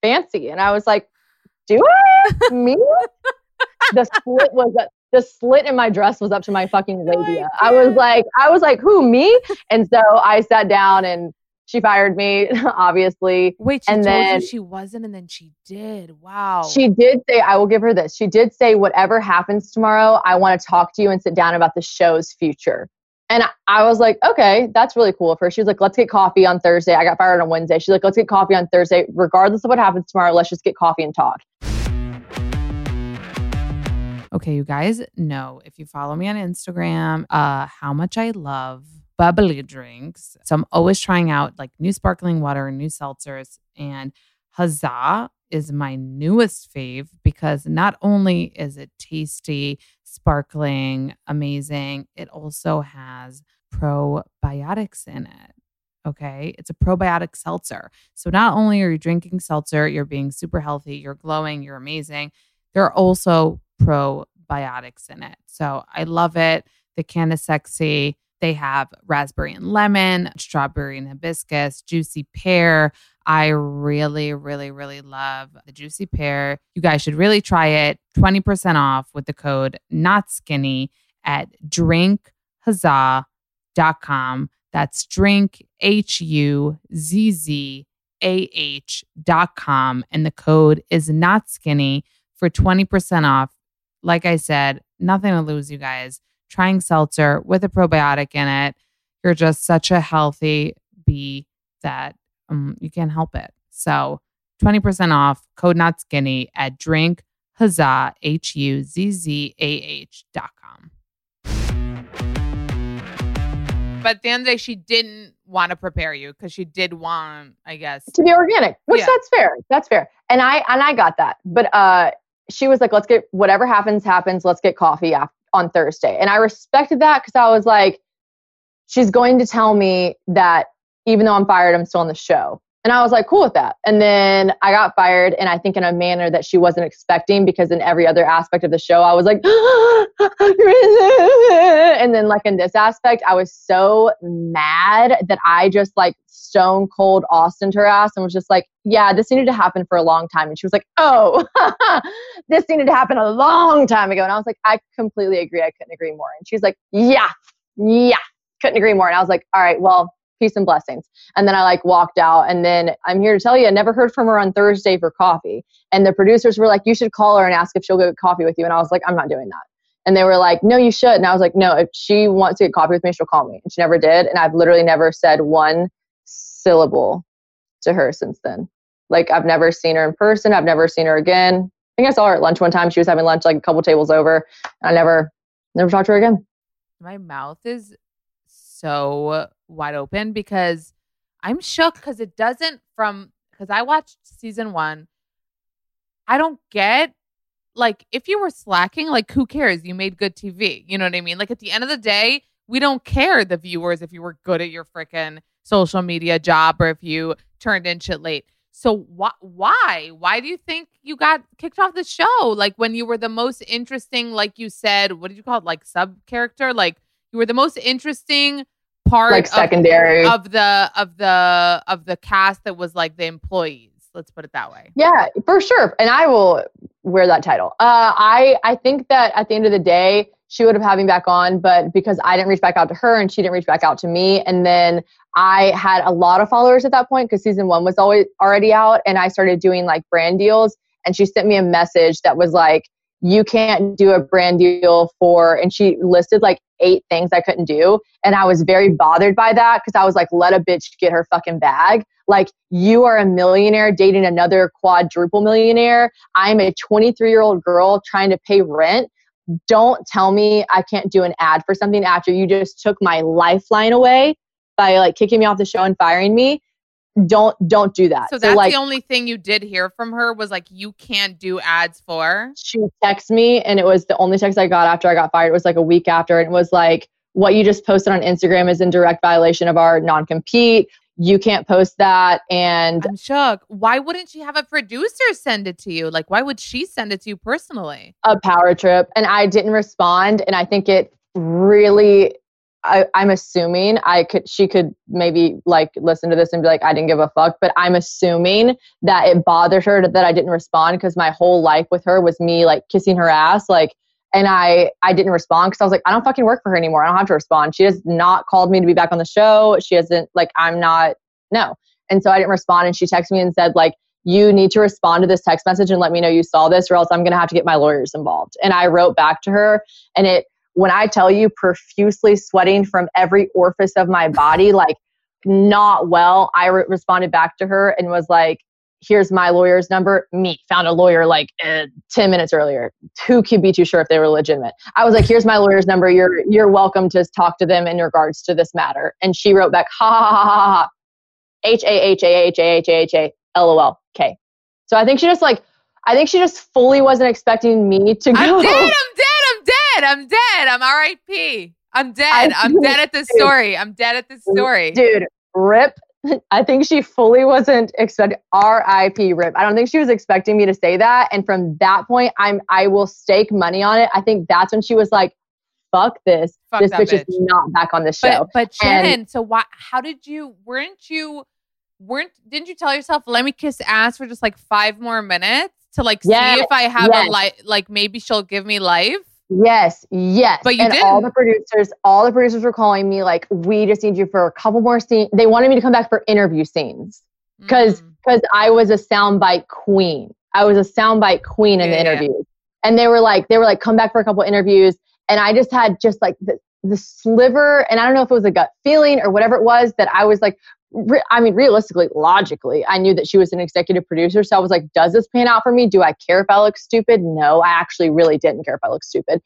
fancy." And I was like, "Do I? Me?" the split was the slit in my dress was up to my fucking labia. I was like, I was like, who me? And so I sat down and she fired me, <laughs> obviously. Wait, and then she wasn't, and then she did. Wow. She did say, I will give her this. She did say, whatever happens tomorrow, I want to talk to you and sit down about the show's future. And I was like, okay, that's really cool of her. She was like, let's get coffee on Thursday. I got fired on Wednesday. She's like, let's get coffee on Thursday. Regardless of what happens tomorrow, let's just get coffee and talk. Okay, you guys know if you follow me on Instagram, uh, how much I love bubbly drinks. So I'm always trying out like new sparkling water and new seltzers. And Huzzah is my newest fave because not only is it tasty, sparkling, amazing, it also has probiotics in it. Okay. It's a probiotic seltzer. So not only are you drinking seltzer, you're being super healthy, you're glowing, you're amazing. There are also probiotics in it. So I love it. The can is sexy. They have raspberry and lemon, strawberry and hibiscus, juicy pear. I really, really, really love the juicy pear. You guys should really try it. 20% off with the code not skinny at drinkhuzzah.com. That's drink, H U Z Z A H dot com. And the code is not skinny for 20% off. Like I said, nothing to lose, you guys trying seltzer with a probiotic in it. You're just such a healthy bee that um, you can't help it. So 20% off, code not skinny at drink huzzah, H U Z Z A H dot com. But at the end of the day, she didn't want to prepare you because she did want, I guess, to be organic, which yeah. that's fair. That's fair. And I and I got that. But uh she was like, let's get whatever happens, happens. Let's get coffee after on Thursday. And I respected that because I was like, she's going to tell me that even though I'm fired, I'm still on the show. And I was like, cool with that. And then I got fired, and I think in a manner that she wasn't expecting because in every other aspect of the show, I was like, <gasps> and then like in this aspect, I was so mad that I just like stone cold Austin her ass and was just like, yeah, this needed to happen for a long time. And she was like, oh, <laughs> this needed to happen a long time ago. And I was like, I completely agree. I couldn't agree more. And she's like, yeah, yeah, couldn't agree more. And I was like, all right, well, peace and blessings. And then I like walked out. And then I'm here to tell you, I never heard from her on Thursday for coffee. And the producers were like, you should call her and ask if she'll go get coffee with you. And I was like, I'm not doing that. And they were like, no, you should. And I was like, no, if she wants to get coffee with me, she'll call me. And she never did. And I've literally never said one syllable to her since then. Like I've never seen her in person. I've never seen her again. I think I saw her at lunch one time. She was having lunch like a couple tables over. I never, never talked to her again. My mouth is so wide open because I'm shook because it doesn't from because I watched season one. I don't get like if you were slacking, like who cares? You made good TV. You know what I mean? Like at the end of the day, we don't care the viewers if you were good at your freaking social media job or if you turned in shit late. So wh- why? Why do you think you got kicked off the show? Like when you were the most interesting, like you said, what did you call it? Like sub character? Like you were the most interesting part like secondary of, of the of the of the cast that was like the employees. Let's put it that way. Yeah, for sure. And I will wear that title. Uh, I I think that at the end of the day, she would have had me back on, but because I didn't reach back out to her and she didn't reach back out to me, and then I had a lot of followers at that point because season one was always already out, and I started doing like brand deals. And she sent me a message that was like, "You can't do a brand deal for," and she listed like eight things I couldn't do, and I was very bothered by that because I was like, "Let a bitch get her fucking bag." Like, you are a millionaire dating another quadruple millionaire. I'm a 23 year old girl trying to pay rent don't tell me I can't do an ad for something after you just took my lifeline away by like kicking me off the show and firing me. Don't don't do that. So that's so, like, the only thing you did hear from her was like you can't do ads for. She texted me and it was the only text I got after I got fired. It was like a week after and it was like what you just posted on Instagram is in direct violation of our non-compete you can't post that. And I'm shook. Why wouldn't she have a producer send it to you? Like, why would she send it to you personally? A power trip. And I didn't respond. And I think it really I, am assuming I could she could maybe like listen to this and be like, I didn't give a fuck. But I'm assuming that it bothered her that I didn't respond because my whole life with her was me like kissing her ass. Like and I I didn't respond because I was like, I don't fucking work for her anymore. I don't have to respond. She has not called me to be back on the show. She hasn't like I'm not no. And so I didn't respond. And she texted me and said like, you need to respond to this text message and let me know you saw this, or else I'm gonna have to get my lawyers involved. And I wrote back to her, and it when I tell you profusely sweating from every orifice of my body, like not well, I re- responded back to her and was like, here's my lawyer's number. Me found a lawyer like uh, 10 minutes earlier. Who could be too sure if they were legitimate? I was like, here's my lawyer's number. You're, you're welcome to talk to them in regards to this matter. And she wrote back, ha ha ha ha ha. H A H A H A H A H A L O L K. So I think she just like, I think she just fully wasn't expecting me to go. <laughs> I'm dead. I'm dead. I'm dead. I'm dead. I'm R.I.P. I'm dead. I'm dead at this story. I'm dead at this story. Dude, rip <laughs> I think she fully wasn't expecting RIP rip. I don't think she was expecting me to say that. And from that point, I'm I will stake money on it. I think that's when she was like, fuck this. Fuck this bitch, bitch, is not back on the show. But, but Shannon, and, so why how did you weren't you weren't didn't you tell yourself, let me kiss ass for just like five more minutes to like yes, see if I have yes. a life like maybe she'll give me life? Yes, yes. But you and didn't. all the producers, all the producers were calling me like, we just need you for a couple more scenes. They wanted me to come back for interview scenes because because mm. I was a soundbite queen. I was a soundbite queen in yeah, the interviews, yeah. and they were like, they were like, come back for a couple interviews, and I just had just like the, the sliver, and I don't know if it was a gut feeling or whatever it was that I was like, re- I mean, realistically, logically, I knew that she was an executive producer. So I was like, does this pan out for me? Do I care if I look stupid? No, I actually really didn't care if I look stupid.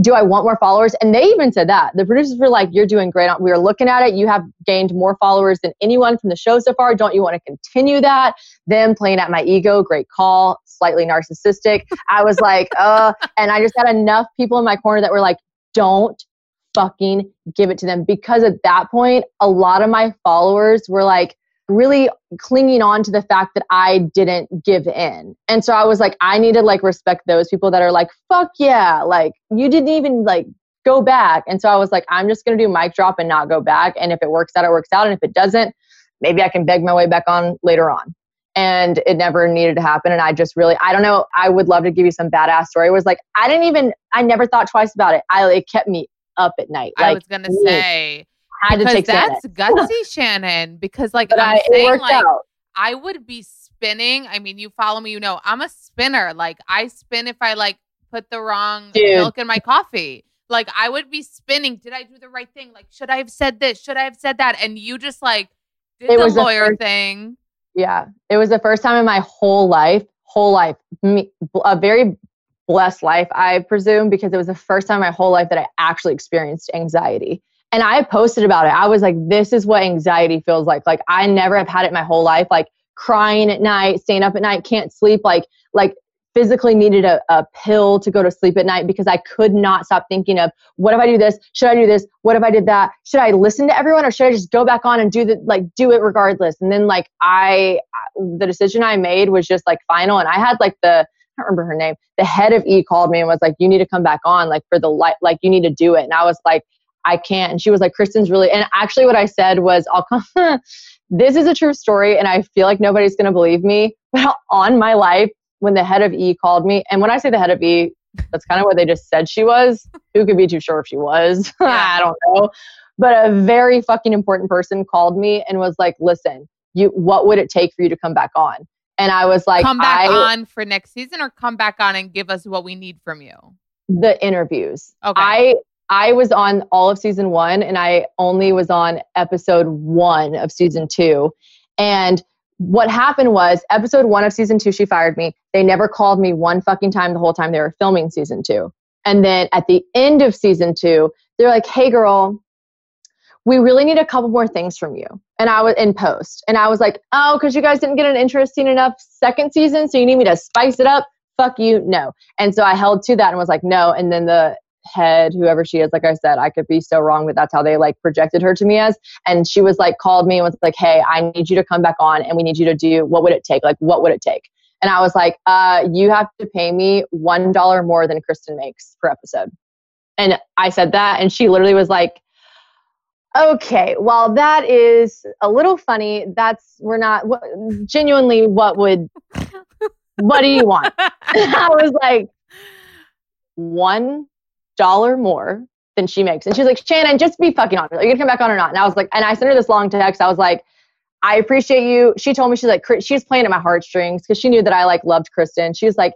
Do I want more followers? And they even said that. The producers were like, you're doing great. We were looking at it. You have gained more followers than anyone from the show so far. Don't you want to continue that? Them playing at my ego, great call, slightly narcissistic. I was like, uh, and I just had enough people in my corner that were like, don't fucking give it to them because at that point, a lot of my followers were like really clinging on to the fact that I didn't give in. And so I was like, I need to like respect those people that are like, fuck yeah, like you didn't even like go back. And so I was like, I'm just gonna do mic drop and not go back. And if it works out, it works out. And if it doesn't, maybe I can beg my way back on later on. And it never needed to happen. And I just really, I don't know. I would love to give you some badass story. It was like, I didn't even, I never thought twice about it. I, it kept me up at night. Like, I was gonna say, had to take that's Shannon. gutsy, <laughs> Shannon. Because like But I'm I, saying, like out. I would be spinning. I mean, you follow me, you know, I'm a spinner. Like I spin if I like put the wrong Dude. milk in my coffee. Like I would be spinning. Did I do the right thing? Like should I have said this? Should I have said that? And you just like did It the was the lawyer first- thing. Yeah, it was the first time in my whole life, whole life, me, a very blessed life, I presume, because it was the first time in my whole life that I actually experienced anxiety. And I posted about it. I was like, this is what anxiety feels like. Like I never have had it my whole life. Like crying at night, staying up at night, can't sleep, like like physically needed a, a pill to go to sleep at night because I could not stop thinking of what if I do this? Should I do this? What if I did that? Should I listen to everyone or should I just go back on and do the like do it regardless? And then like I the decision I made was just like final and I had like the I don't remember her name. The head of E called me and was like, "You need to come back on, like for the light, like you need to do it." And I was like, "I can't." And she was like, "Kristin's really." And actually, what I said was, "I'll come." <laughs> this is a true story, and I feel like nobody's gonna believe me. But <laughs> on my life, when the head of E called me, and when I say the head of E, that's kind of what they just said she was. <laughs> Who could be too sure if she was? I don't know. But a very fucking important person called me and was like, "Listen, you, what would it take for you to come back on?" And I was like, come back I, on for next season or come back on and give us what we need from you. the interviews. Okay. I I was on all of season one and I only was on episode one of season two. And what happened was episode one of season two, she fired me. They never called me one fucking time the whole time they were filming season two. And then at the end of season two, they're like, hey girl, we really need a couple more things from you. And I was in post. And I was like, oh, because you guys didn't get an interesting enough second season. So you need me to spice it up? Fuck you. No. And so I held to that and was like, no. And then the head, whoever she is, like I said, I could be so wrong, but that's how they like projected her to me as. And she was like, called me and was like, hey, I need you to come back on and we need you to do what would it take? Like, what would it take? And I was like, uh, you have to pay me $1 more than Kristin makes per episode. And I said that, and she literally was like, okay, well, that is a little funny. That's, we're not, genuinely, what would, what do you want? <laughs> I was like, one dollar more than she makes. And she's like, Shannon, just be fucking honest. Are you gonna come back on or not? And I was like, and I sent her this long text. I was like, I appreciate you. She told me she's like, she's playing at my heartstrings because she knew that I like loved Kristin. She was like,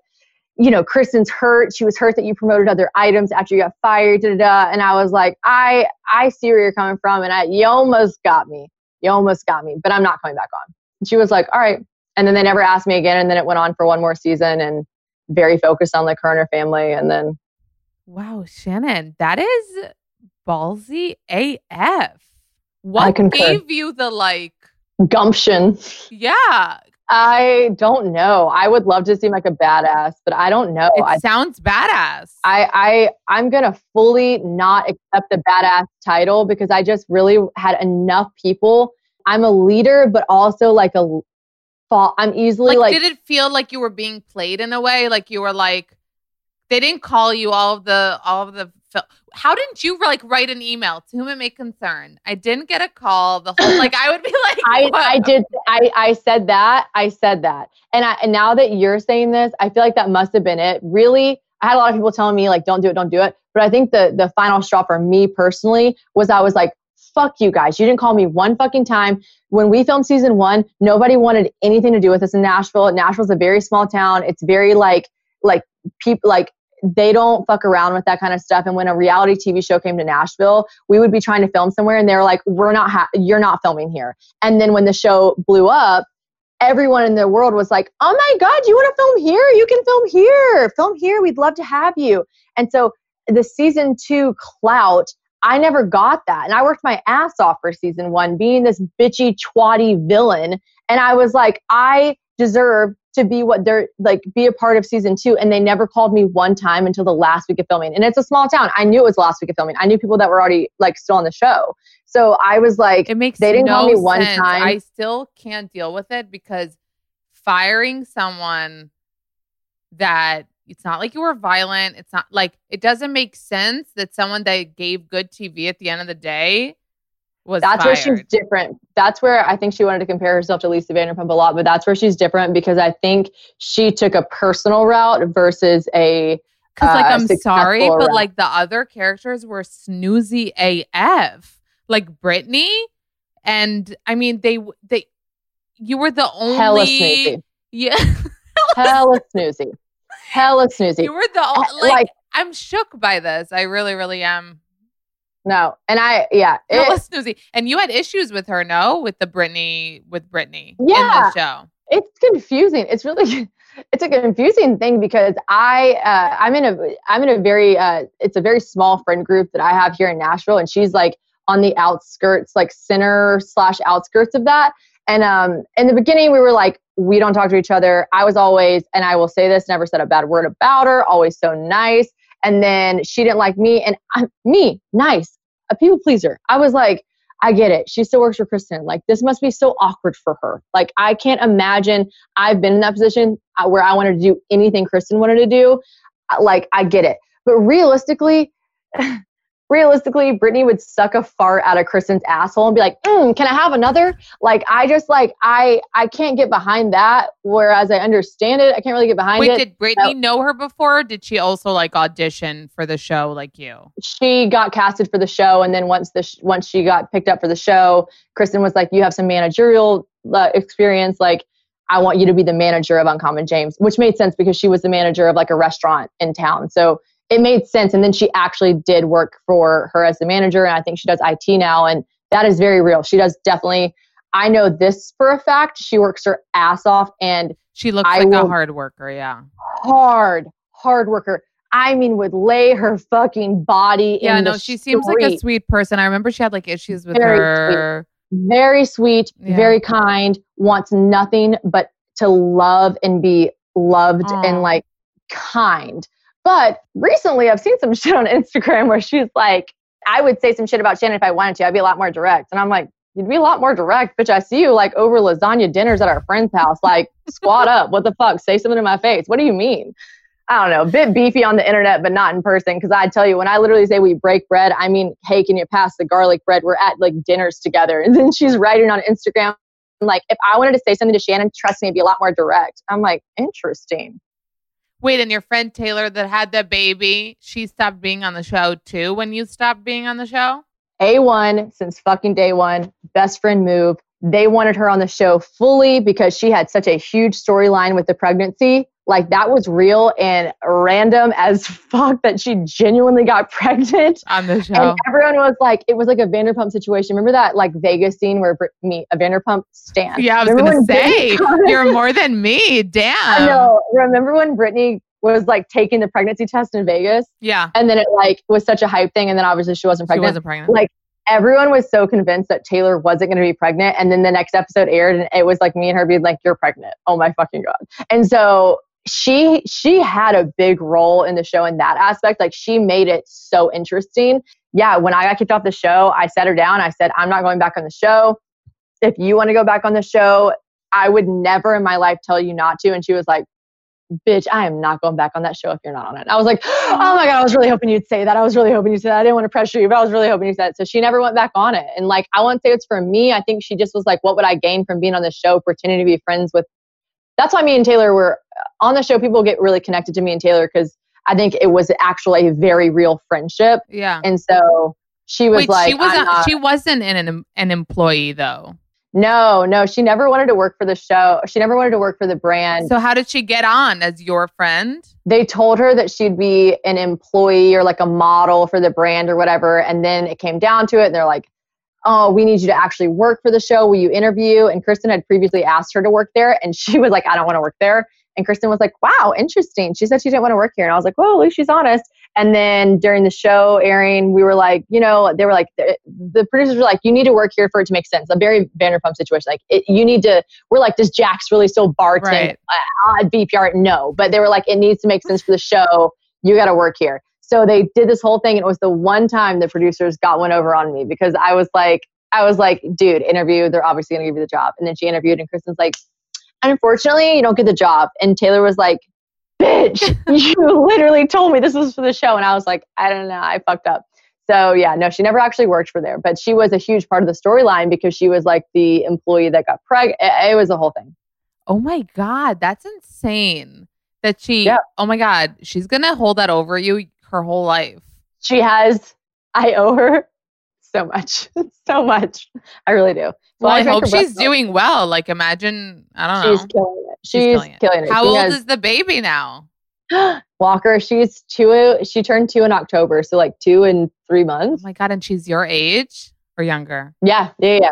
you know, Kristin's hurt. She was hurt that you promoted other items after you got fired. Da, da, da. And I was like, I I see where you're coming from, and I you almost got me. You almost got me, but I'm not coming back on. And she was like, all right. And then they never asked me again. And then it went on for one more season and very focused on like her and her family. And then Wow, Shannon, that is ballsy AF. What gave you the like, gumption. yeah, I don't know. I would love to seem like a badass, but I don't know. it I, sounds badass. I, I, I'm gonna fully not accept the badass title because I just really had enough people. I'm a leader, but also like a fall. I'm easily like, like, did it feel like you were being played in a way? Like you were like, they didn't call you all of the all of the. How didn't you like write an email to whom it may concern? I didn't get a call. The whole like I would be like, <laughs> I. <laughs> I did. I, I said that. I said that. And, I, and now that you're saying this, I feel like that must have been it. Really, I had a lot of people telling me like, don't do it, don't do it. But I think the the final straw for me personally was I was like, fuck you guys. You didn't call me one fucking time. When we filmed season one, nobody wanted anything to do with us in Nashville. Nashville's a very small town. It's very like like people like they don't fuck around with that kind of stuff. And when a reality TV show came to Nashville, we would be trying to film somewhere, and they were like, "We're not, ha- you're not filming here." And then when the show blew up, everyone in the world was like, "Oh my god, you want to film here? You can film here. Film here. We'd love to have you." And so the season two clout, I never got that, and I worked my ass off for season one, being this bitchy, twatty villain, and I was like, I deserve to be what they're like be a part of season two and they never called me one time until the last week of filming and it's a small town i knew it was the last week of filming i knew people that were already like still on the show so i was like It makes they didn't no call me one sense. time. I still can't deal with it because firing someone that it's not like you were violent. It's not like it doesn't make sense that someone that gave good TV at the end of the day was that's where she's different that's where i think she wanted to compare herself to lisa vanderpump a lot but that's where she's different because i think she took a personal route versus a Because like uh, I'm sorry, successful but like the other characters were snoozy AF. like Brittany, and I mean they they you were the only Hella snoozy. yeah Hella <laughs> snoozy. Hella snoozy. you were the like, like- I'm shook by this. I really really am. No. And I, yeah. it- <laughs> Hella snoozy, and you had issues with her, no, with the Brittany with Brittany in Yeah. the show. it's confusing. It's really <laughs> it's a confusing thing because I uh, I'm in a I'm in a very uh, it's a very small friend group that I have here in Nashville, and she's like on the outskirts, like center slash outskirts of that. And um, in the beginning, we were like, we don't talk to each other. I was always, and I will say this, never said a bad word about her. Always so nice. And then she didn't like me, and I'm me, nice, a people pleaser. I was like, I get it. She still works for Kristin. Like, this must be so awkward for her. Like, I can't imagine I've been in that position uh, where I wanted to do anything Kristin wanted to do. Uh, Like, I get it. But realistically, <laughs> realistically, Brittany would suck a fart out of Kristin's asshole and be like, mm, "Can I have another?" Like, I just like I I can't get behind that. Whereas I understand it, I can't really get behind Wait, it. did Brittany know her before? Or did she also like audition for the show like you? she got casted for the show and then once the sh- once she got picked up for the show kristin was like you have some managerial uh, experience like i want you to be the manager of uncommon james which made sense because she was the manager of like a restaurant in town so it made sense and then she actually did work for her as the manager and i think she does it now and that is very real she does definitely i know this for a fact she works her ass off and She looks I like a hard worker. Yeah. hard hard worker i mean would lay her fucking body Yeah. No, she seems like a sweet person. I remember she had like issues with Very her. very sweet, Yeah. very kind, wants nothing but to love and be loved Aw. and like kind. But recently I've seen some <laughs> shit on Instagram where she's like, I would say some shit about Shannon if I wanted to. I'd be a lot more direct. And I'm like, you'd be a lot more direct, bitch. I see you like over lasagna dinners at our friend's house. Like, squat up. What the fuck? Say something to my face. What do you mean? I don't know, a bit beefy on the internet, but not in person. Because I tell you, when I literally say we break bread, I mean, hey, can you pass the garlic bread? We're at like dinners together. And then she's writing on Instagram, like, if I wanted to say something to Shannon, trust me, it'd be a lot more direct. I'm like, interesting. Wait, and your friend Taylor that had the baby, she stopped being on the show too when you stopped being on the show? A1 since fucking day one, best friend move. They wanted her on the show fully because she had such a huge storyline with the pregnancy. Like that was real and random as <laughs> fuck that she genuinely got <laughs> pregnant. On the show. And everyone was like, it was like a Vanderpump situation. Remember that like Vegas scene where me, a Vanderpump stand? yeah, I was Remember gonna say <laughs> you're more than me. Damn. I know. Remember when Brittany was like taking the pregnancy test in Vegas Yeah. and then it like was such a hype thing and then obviously she wasn't pregnant. She wasn't pregnant. Like everyone was so convinced that Taylor wasn't going to be pregnant. And then the next episode aired and it was like me and her being like, you're pregnant. Oh my fucking God. And so she, she had a big role in the show in that aspect. Like she made it so interesting. Yeah. When I got kicked off the show, I sat her down. I said, I'm not going back on the show. If you want to go back on the show, I would never in my life tell you not to. And she was like, bitch, I am not going back on that show if you're not on it. I was like, oh my God, I was really hoping you'd say that. I was really hoping you'd say that. I didn't want to pressure you, but I was really hoping you said it. So she never went back on it. And like, I won't say it's for me. I think she just was like, what would I gain from being on the show, pretending to be friends with? That's why me and Taylor were uh, on the show. People get really connected to me and Taylor because I think it was actually a very real friendship. yeah. And so she was Wait, like, she wasn't not- she wasn't an an employee though. No, no, she never wanted to work for the show. She never wanted to work for the brand. So how did she get on as your friend? they told her that she'd be an employee or like a model for the brand or whatever. And then it came down to it. And they're like, oh, we need you to actually work for the show. Will you interview? And Kristin had previously asked her to work there. And she <laughs> was like, I don't want to work there. And Kristin was like, wow, interesting. She said she didn't want to work here. And I was like, well, at least she's honest. And then during the show airing, we were like, you know, they were like, the, the producers were like, you need to work here for it to make sense. A very Vanderpump situation. Like, it, you need to, we're like, does Jax really still bartend Right. at VPR? No. But they were like, it needs to make sense for the show. You got to work here. So they did this whole thing. And it was the one time the producers got one over on me because I was like, I was like, dude, interview. They're obviously going to give you the job. And then she interviewed, and Kristin's like, unfortunately, you don't get the job. And Taylor was like, bitch, <laughs> <laughs> you literally told me this was for the show. And I was like, I don't know. I fucked up. So yeah, no, she never actually worked for there, but she was a huge part of the storyline because she was like the employee that got pregnant. It, it was a whole thing. Oh my god, that's insane. That she Yeah. Oh my god, she's going to hold that over you her whole life. She has, I owe her so much, <laughs> so much. I really do. So Well, I drank hope she's milk. doing well. Like, imagine, I don't know. She's killing it. She's, killing it. How She old has- is the baby now? <gasps> Walker? She's two. She turned two in October, so like two and three oh months. Oh my God. And she's your age or younger? Yeah, yeah, yeah.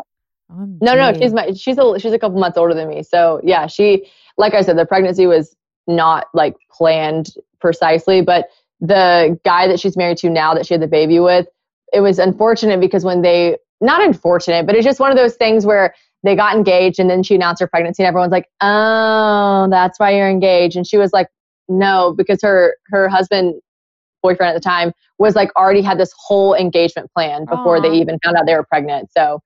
Oh, no, no, she's my she's a she's a couple months older than me. So yeah, she like I said, the pregnancy was not like planned precisely, but the guy that she's married to now that she had the baby with, it was unfortunate because when they not unfortunate, but it's just one of those things where they got engaged and then she announced her pregnancy and everyone's like, Oh, that's why you're engaged. And she was like, No, because her her husband boyfriend at the time was like already had this whole engagement plan before Aw. they even found out they were pregnant. So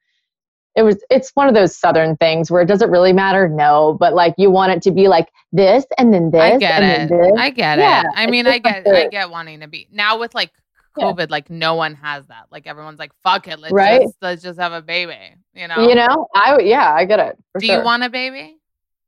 it was it's one of those southern things where it doesn't really matter no but like you want it to be like this and then this I get and it. then this I get Yeah, it. I mean, I get, I get wanting to be now with like Yeah. COVID. Like, no one has that. Like, everyone's like, "Fuck it, let's Right? just let's just have a baby." You know? you know i yeah i get it Do sure. you want a baby?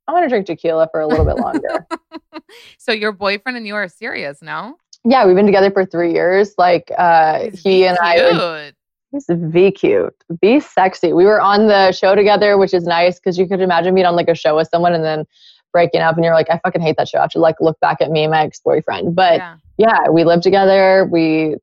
i want to drink tequila for a little bit longer <laughs> so your boyfriend and you are serious, no? yeah we've been together for three years like uh He's he V and i would, he's v cute be sexy we were on the show together which is nice because you could imagine being on like a show with someone and then breaking up and you're like i fucking hate that show i have to like look back at me and my ex-boyfriend but yeah. yeah we lived together we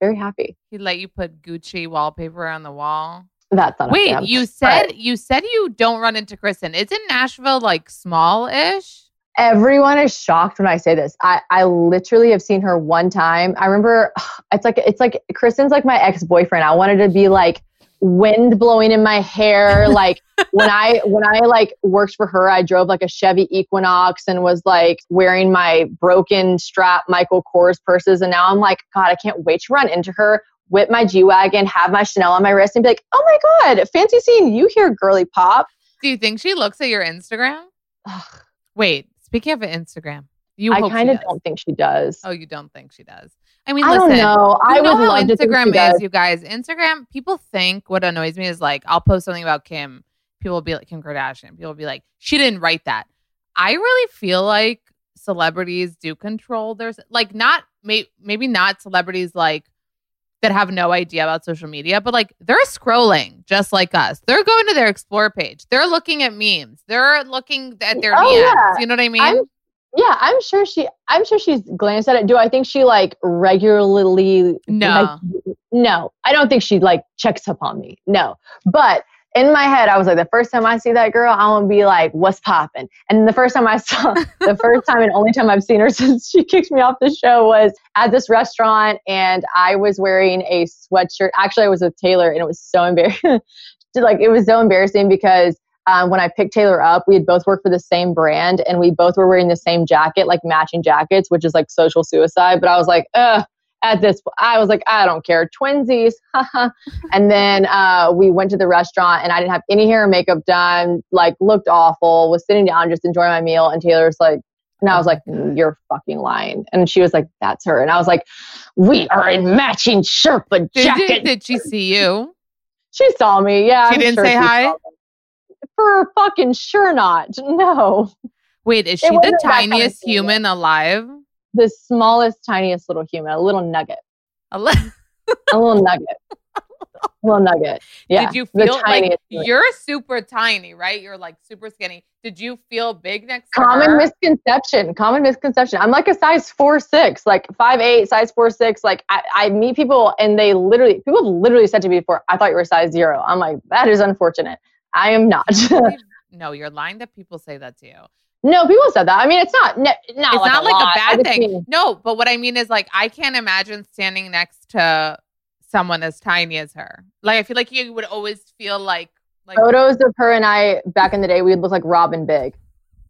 very happy He let you put Gucci wallpaper on the wall. that's not a Wait, you said But- you said you don't run into Kristin. Isn't Nashville like small-ish? everyone is shocked when I say this. I, I literally have seen her one time. I remember <sighs> it's like it's like Kristin's like my ex-boyfriend. I wanted to be like wind blowing in my hair. <laughs> Like when I when I like worked for her, I drove like a Chevy Equinox and was like wearing my broken strap Michael Kors purses. And now I'm like, God, I can't wait to run into her. Whip my G Wagon, have my Chanel on my wrist, and be like, "Oh my God, fancy seeing you here, girly pop." Do you think she looks at your Instagram? Ugh, Wait, speaking of Instagram, you I kind of don't think she does. Oh, you don't think she does? I mean, I listen. don't know. I know how Instagram is, you guys. Instagram, people think what annoys me is like I'll post something about Kim. People will be like Kim Kardashian. People will be like, she didn't write that. I really feel like celebrities do control their like not may, maybe not celebrities like that have no idea about social media, but like they're scrolling just like us. They're going to their explore page. They're looking at memes. They're looking at their Oh, DMs. yeah. You know what I mean? I'm, yeah, I'm sure she. I'm sure she's glanced at it. Do I think she like regularly? No. like, no, I don't think she like checks up on me. No, but in my head, I was like, the first time I see that girl, I'm gonna be like, "What's popping?" And the first time I saw, the first time and only time I've seen her <laughs> since she kicked me off the show was at this restaurant, and I was wearing a sweatshirt. Actually, I was with Taylor, and it was so embarrassing. <laughs> like it was so embarrassing because um, when I picked Taylor up, we had both worked for the same brand and we both were wearing the same jacket, like matching jackets, which is like social suicide. But I was like, ugh, at this, I was like, I don't care. Twinsies. haha. <laughs> and then uh, we went to the restaurant and I didn't have any hair or makeup done, like looked awful, was sitting down, just enjoying my meal. And Taylor's like, and I was like, "Mm, you're fucking lying. And she was like, that's her. And I was like, we are in matching Sherpa did, jackets. did, did she see you? She saw me. Yeah. She I'm didn't sure say she hi? For fucking sure not. No. Wait, is It she the wasn't kind of tiniest thing, human alive? The smallest, tiniest little human, a little nugget. A li- <laughs> A little nugget. A <laughs> little nugget. Yeah. Did you the feel like human. you're super tiny, right? You're like super skinny. Did you feel big next common her? misconception common misconception i'm like a size four six like five eight size four six like I, I meet people and they literally people have literally said to me before i thought you were size zero i'm like that is unfortunate i am not <laughs> no, you're lying that people say that to you. no people said that i mean it's not not it's like not a like lot. a bad thing. mean- no, but what I mean is like I can't imagine standing next to someone as tiny as her. Like I feel like you would always feel like like photos of her and I back in the day, we'd look like Robin Big.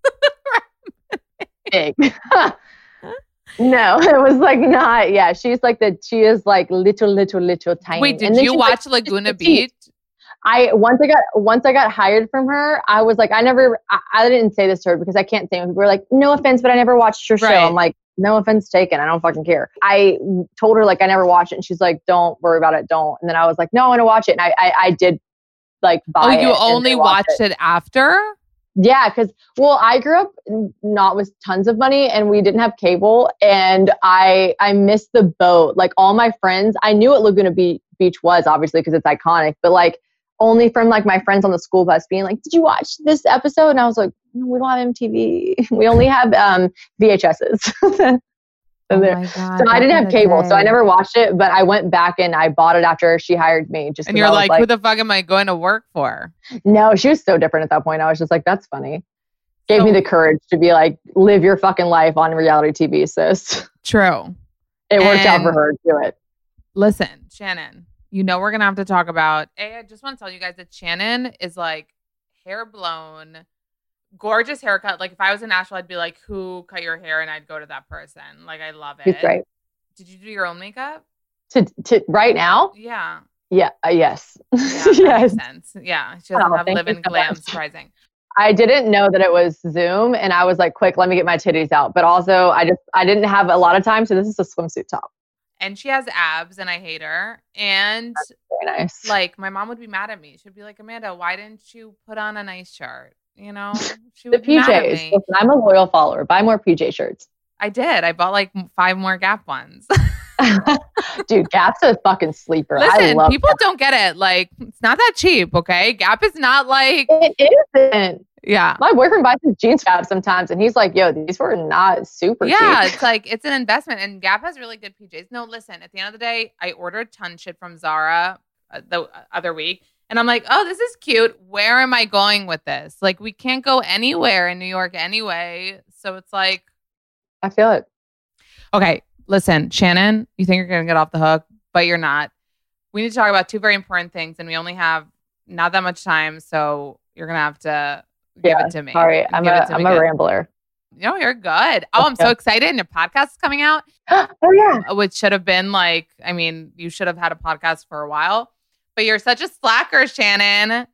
<laughs> big. <laughs> no, it was like not. Yeah, she's like the. She is like little, little, little tiny. Wait, did you she's, like, watch Laguna. Beach? I once I got once I got hired from her, I was like, I never. I, I didn't say this to her because I can't say. it. People were like, no offense, but I never watched your show. Right. I'm like, no offense taken. I don't fucking care. I told her like I never watched it, and she's like, don't worry about it, don't. And then I was like, no, I want to watch it, and I I, I did like buy Oh, you only watched watched it after? Yeah, because well, I grew up not with tons of money, and we didn't have cable, and I I missed the boat. Like all my friends, I knew what Laguna Beach was obviously because it's iconic, but like only from like my friends on the school bus being like, "Did you watch this episode?" And I was like, no, "We don't have MTV. <laughs> We only have um, VHSs." <laughs> Oh my God, so I didn't have the cable, so I never watched it. But I went back and I bought it after she hired me. Just And 'cause you're I was like, who the fuck am I going to work for? no, she was so different at that point. I was just like, that's funny. Gave me the courage to be like, live your fucking life on reality TV, sis. <laughs> True. It worked out for her. Do it. Listen, Shannon, you know we're gonna have to talk about. A, I just want to tell you guys that Shannon is like hair blown, gorgeous haircut. Like if I was in Nashville, I'd be like, "Who cut your hair?" and I'd go to that person. Like I love it. She's great. Did you do your own makeup? To, to right now, Yeah. yeah, uh, yes, Yeah, <laughs> yes. sense. Yeah, she doesn't Oh, have live in so glam. much. Surprising. I didn't know that it was Zoom, and I was like, quick, let me get my titties out. But also, I just I didn't have a lot of time, so this is a swimsuit top. And she has abs, and I hate her. And Very nice. like my mom would be mad at me. She'd be like, Amanda, why didn't you put on a nice shirt? You know, <laughs> she the would at PJs. Listen, I'm a loyal follower. Buy more PJ shirts. I did. I bought like five more Gap ones. <laughs> Dude, Gap's a fucking sleeper. I Listen, people Gap. don't get it. Like, it's not that cheap, okay? Gap is not like, It isn't. Yeah. My boyfriend buys his jeans Gap sometimes, and he's like, "Yo, these were not super cheap. Yeah, cheap." it's like it's an investment, and Gap has really good PJs. No, listen. At the end of the day, I ordered ton shit from Zara uh, the uh, other week, and I'm like, oh, this is cute. Where am I going with this? Like, we can't go anywhere in New York anyway, so it's like, I feel it. Okay, listen, Shannon, you think you're going to get off the hook, but you're not. We need to talk about two very important things, and we only have not that much time, so you're going to have to give yeah, it to me. Sorry, I'm Give a I'm a good. rambler. No, you're good. Oh, I'm so excited. And your podcast is coming out, <gasps> oh yeah. which should have been like, I mean, you should have had a podcast for a while, but you're such a slacker, Shannon.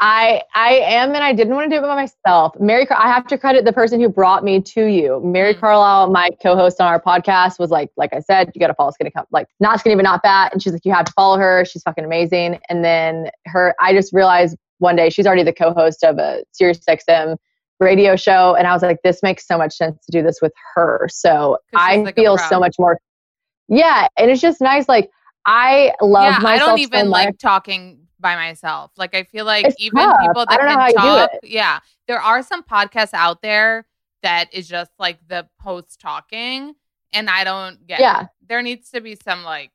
I I am, and I didn't want to do it by myself. Mary, Car- I have to credit the person who brought me to you. Mary Mm. Carlisle, my co-host on our podcast, was like, like I said, you got to follow Skinny Cup, like not skinny but not fat, and she's like, you have to follow her. She's fucking amazing. And then her, I just realized one day she's already the co-host of a Sirius XM radio show, and I was like, this makes so much sense to do this with her. So I like feel so much more. Yeah, and it's just nice. Like I love yeah, I myself don't so even much. like talking by myself. Like I feel like It's even tough. people I that don't can how you do talk, yeah, there are some podcasts out there that is just like the host talking, and I don't get. Yeah. it. there needs to be some like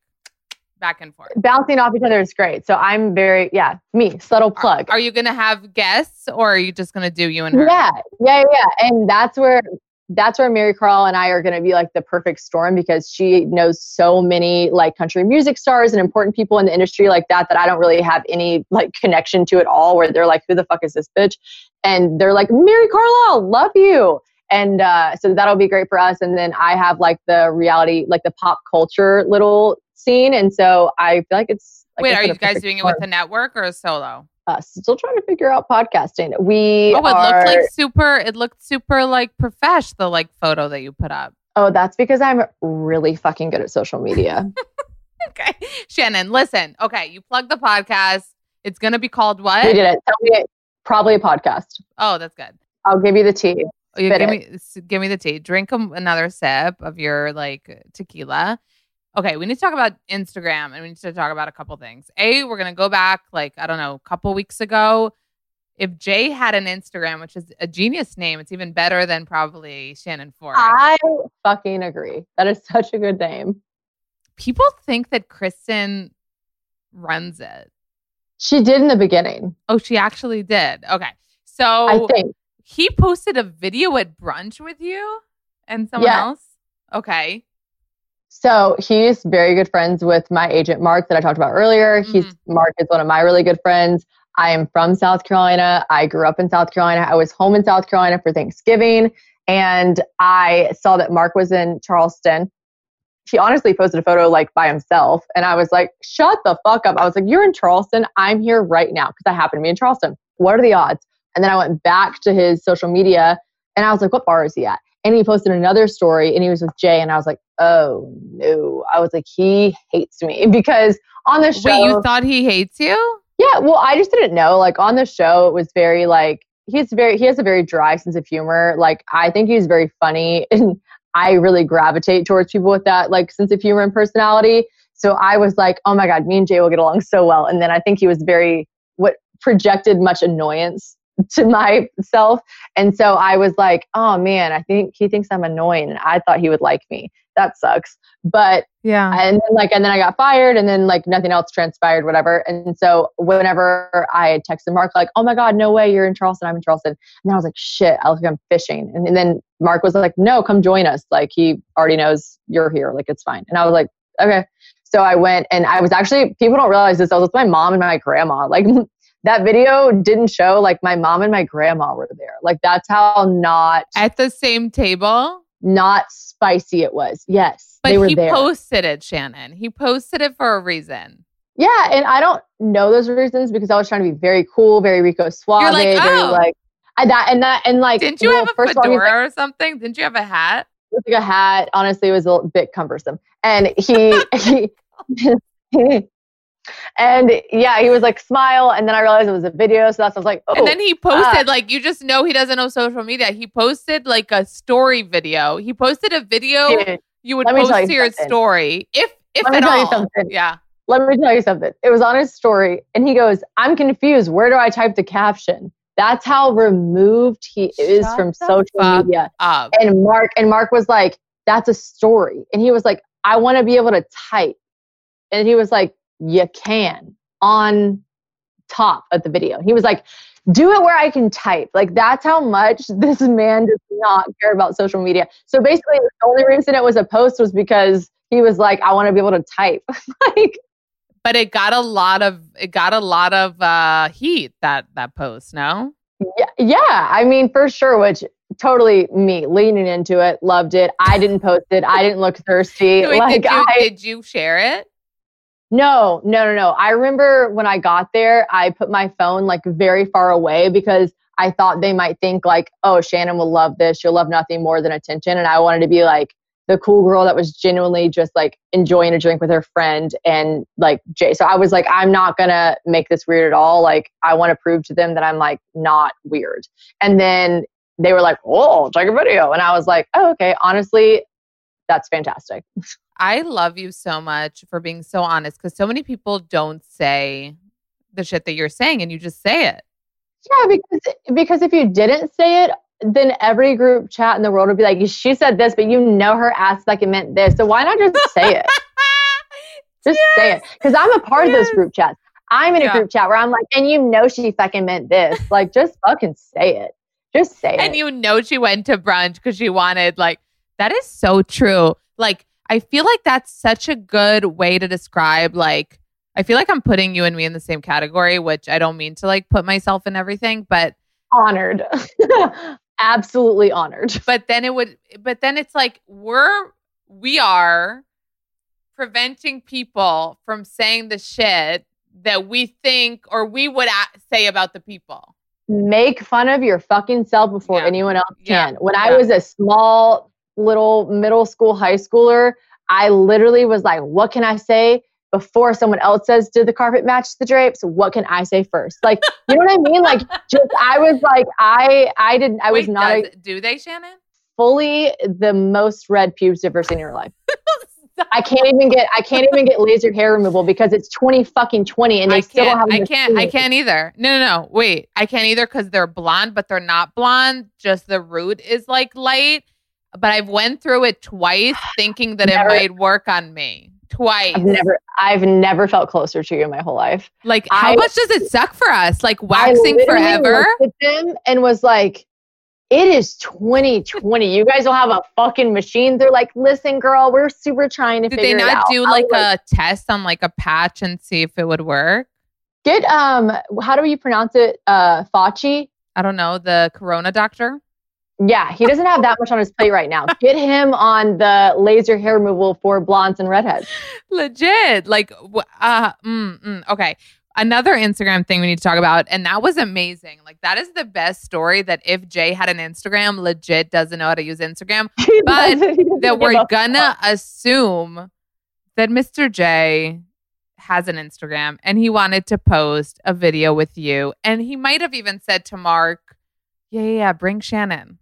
back and forth. bouncing off each other is great. So I'm very, yeah, me, subtle plug. Are you gonna have guests, or are you just gonna do you and her? yeah, yeah, yeah. And that's where that's where Mary Carl and I are going to be like the perfect storm because she knows so many like country music stars and important people in the industry like that that I don't really have any like connection to at all. Where they're like, "Who the fuck is this bitch?" And they're like, "Mary Carlisle, love you." And uh, so that'll be great for us. And then I have like the reality, like the pop culture little scene, and so I feel like it's. Like Wait, are you guys doing it with a network or a solo? uh, still trying to figure out podcasting. We Oh, it are, looked like super. It looked super like profesh. The like photo that you put up. oh, that's because I'm really fucking good at social media. <laughs> Okay, Shannon, listen. Okay, you plug the podcast. It's gonna be called what? we did it. Tell me, probably a podcast. Oh, that's good. I'll give you the tea. Oh, you give it. me give me the tea. Drink a, another sip of your like tequila. Okay, we need to talk about Instagram and we need to talk about a couple things. A, we're gonna go back like I don't know, a couple weeks ago. If Jay had an Instagram, which is a genius name, it's even better than probably Shannon Ford. I fucking agree. That is such a good name. People think that Kristin runs it. She did in the beginning, Oh, she actually did. Okay, so I think. he posted a video at brunch with you and someone Yeah. else. Okay. So he's very good friends with my agent Mark that I talked about earlier. He's Mm-hmm. Mark is one of my really good friends. I am from South Carolina. I grew up in South Carolina. I was home in South Carolina for Thanksgiving, and I saw that Mark was in Charleston. He honestly posted a photo like by himself, and I was like, "Shut the fuck up!" I was like, "You're in Charleston. I'm here right now because I happen to be in Charleston. What are the odds?" And then I went back to his social media, and I was like, "What bar is he at?" And he posted another story, and he was with Jay, and I was like, "Oh no!" I was like, "He hates me <laughs> because on the show." Wait, you thought he hates you? Yeah, well, I just didn't know. Like on the show, it was very like he's very he has a very dry sense of humor. Like I think he's very funny <laughs> and I really gravitate towards people with that like sense of humor and personality. So I was like, oh my God, me and Jay will get along so well. And then I think he was very what projected much annoyance <laughs> to myself. And so I was like, oh man, I think he thinks I'm annoying. And I thought he would like me. That sucks. But yeah. And then like and then I got fired and then like nothing else transpired, whatever. And so whenever I texted Mark, like, oh my God, no way, you're in Charleston, I'm in Charleston. And I was like, shit, I look like I'm fishing. And, and then Mark was like, no, come join us. Like he already knows you're here. Like it's fine. And I was like, okay. So I went and I was actually people don't realize this. I was with my mom and my grandma. Like <laughs> that video didn't show like my mom and my grandma were there. Like that's how not at the same table. Not spicy it was. Yes, but they were he there. posted it, Shannon. He posted it for a reason. Yeah, and I don't know those reasons because I was trying to be very cool, very Rico Suave, You're like, very oh. like and that and that and like. Didn't you well, have a first of all, fedora like, or something? Didn't you have a hat? with like a hat. Honestly, it was a little bit cumbersome. And he, <laughs> he, <laughs> and yeah, he was like, smile. And then I realized it was a video. So that's, I was like, oh. and then he posted ah. like you just know he doesn't know social media. He posted like a story video. He posted a video Dude, you would post you to your something. story if if Let me at all. something. Yeah. let me tell you something. It was on his story. And he goes, I'm confused. Where do I type the caption? That's how removed he is Shut from social media. Up. And Mark, and Mark was like, that's a story. And he was like, I want to be able to type. And he was like, you can on top of the video. He was like, do it where I can type. Like that's how much <laughs> this man does not care about social media. So basically the only reason it was a post was because he was like, I want to be able to type. <laughs> like but it got a lot of it got a lot of uh heat that that post, no? yeah, yeah, I mean for sure, which totally me leaning into it, loved it. I didn't post it. I didn't look thirsty. <laughs> Wait, like did you I did you share it? No, no, no, no. I remember when I got there, I put my phone like very far away because I thought they might think like, oh, Shannon will love this. She'll love nothing more than attention. And I wanted to be like the cool girl that was genuinely just like enjoying a drink with her friend and like Jay. So I was like, I'm not gonna make this weird at all. Like I want to prove to them that I'm like not weird. And then they were like, oh, take a video. And I was like, oh, okay. Honestly, that's fantastic. <laughs> I love you so much for being so honest because so many people don't say the shit that you're saying and you just say it. Yeah, because because if you didn't say it, then every group chat in the world would be like, she said this, but you know her ass like it meant this. So why not just say it? <laughs> Just say it. Because I'm a part of those group chats. I'm in Yeah. a group chat where I'm like, and you know she fucking meant this. Like, just fucking say it. Just say and it. And you know she went to brunch because she wanted like that is so true like i feel like that's such a good way to describe like i feel like i'm putting you and me in the same category which i don't mean to like put myself in everything but honored. <laughs> Absolutely honored. but then it would but then it's like we're we are preventing people from saying the shit that we think or we would a- say about the people Make fun of your fucking self before Yeah. anyone else Yeah. can. When I was a small little middle school, high schooler, I literally was like, what can I say before someone else says, did the carpet match the drapes? What can I say first? Like, you know what I mean? Like, just, I was like, I, I didn't, I was Wait, not a, does- do they shannon fully the most red pubes you've ever seen in your life. <laughs> I can't even get, I can't even get laser hair removal because it's 20 fucking 20 and they I still have I can't. I can't either. No, no, no. Wait. I can't either because they're blonde, but they're not blonde. Just the root is like light. But I've went through it twice, thinking that Never- it might work on me. Twice. I've never, I've never felt closer to you in my whole life. like, how I- much does it suck for us? Like waxing forever. looked them and was like, it is 2020. You guys don't have a fucking machine. They're like, listen, girl, we're super trying to Did figure they it not do like a test on like a patch and see if it would work? get um how do you pronounce it? Uh Fauci? I don't know. The Corona doctor. Yeah, he doesn't have that much on his plate right now. <laughs> Get him on the laser hair removal for blondes and redheads. legit like uh mm, mm, okay another instagram thing we need to talk about and that was amazing like that is the best story that if jay had an instagram legit doesn't know how to use instagram <laughs> He But doesn't- doesn't that we're gonna assume that mr j has an instagram and he wanted to post a video with you and he might have even said to mark Yeah, yeah, yeah. Bring Shannon.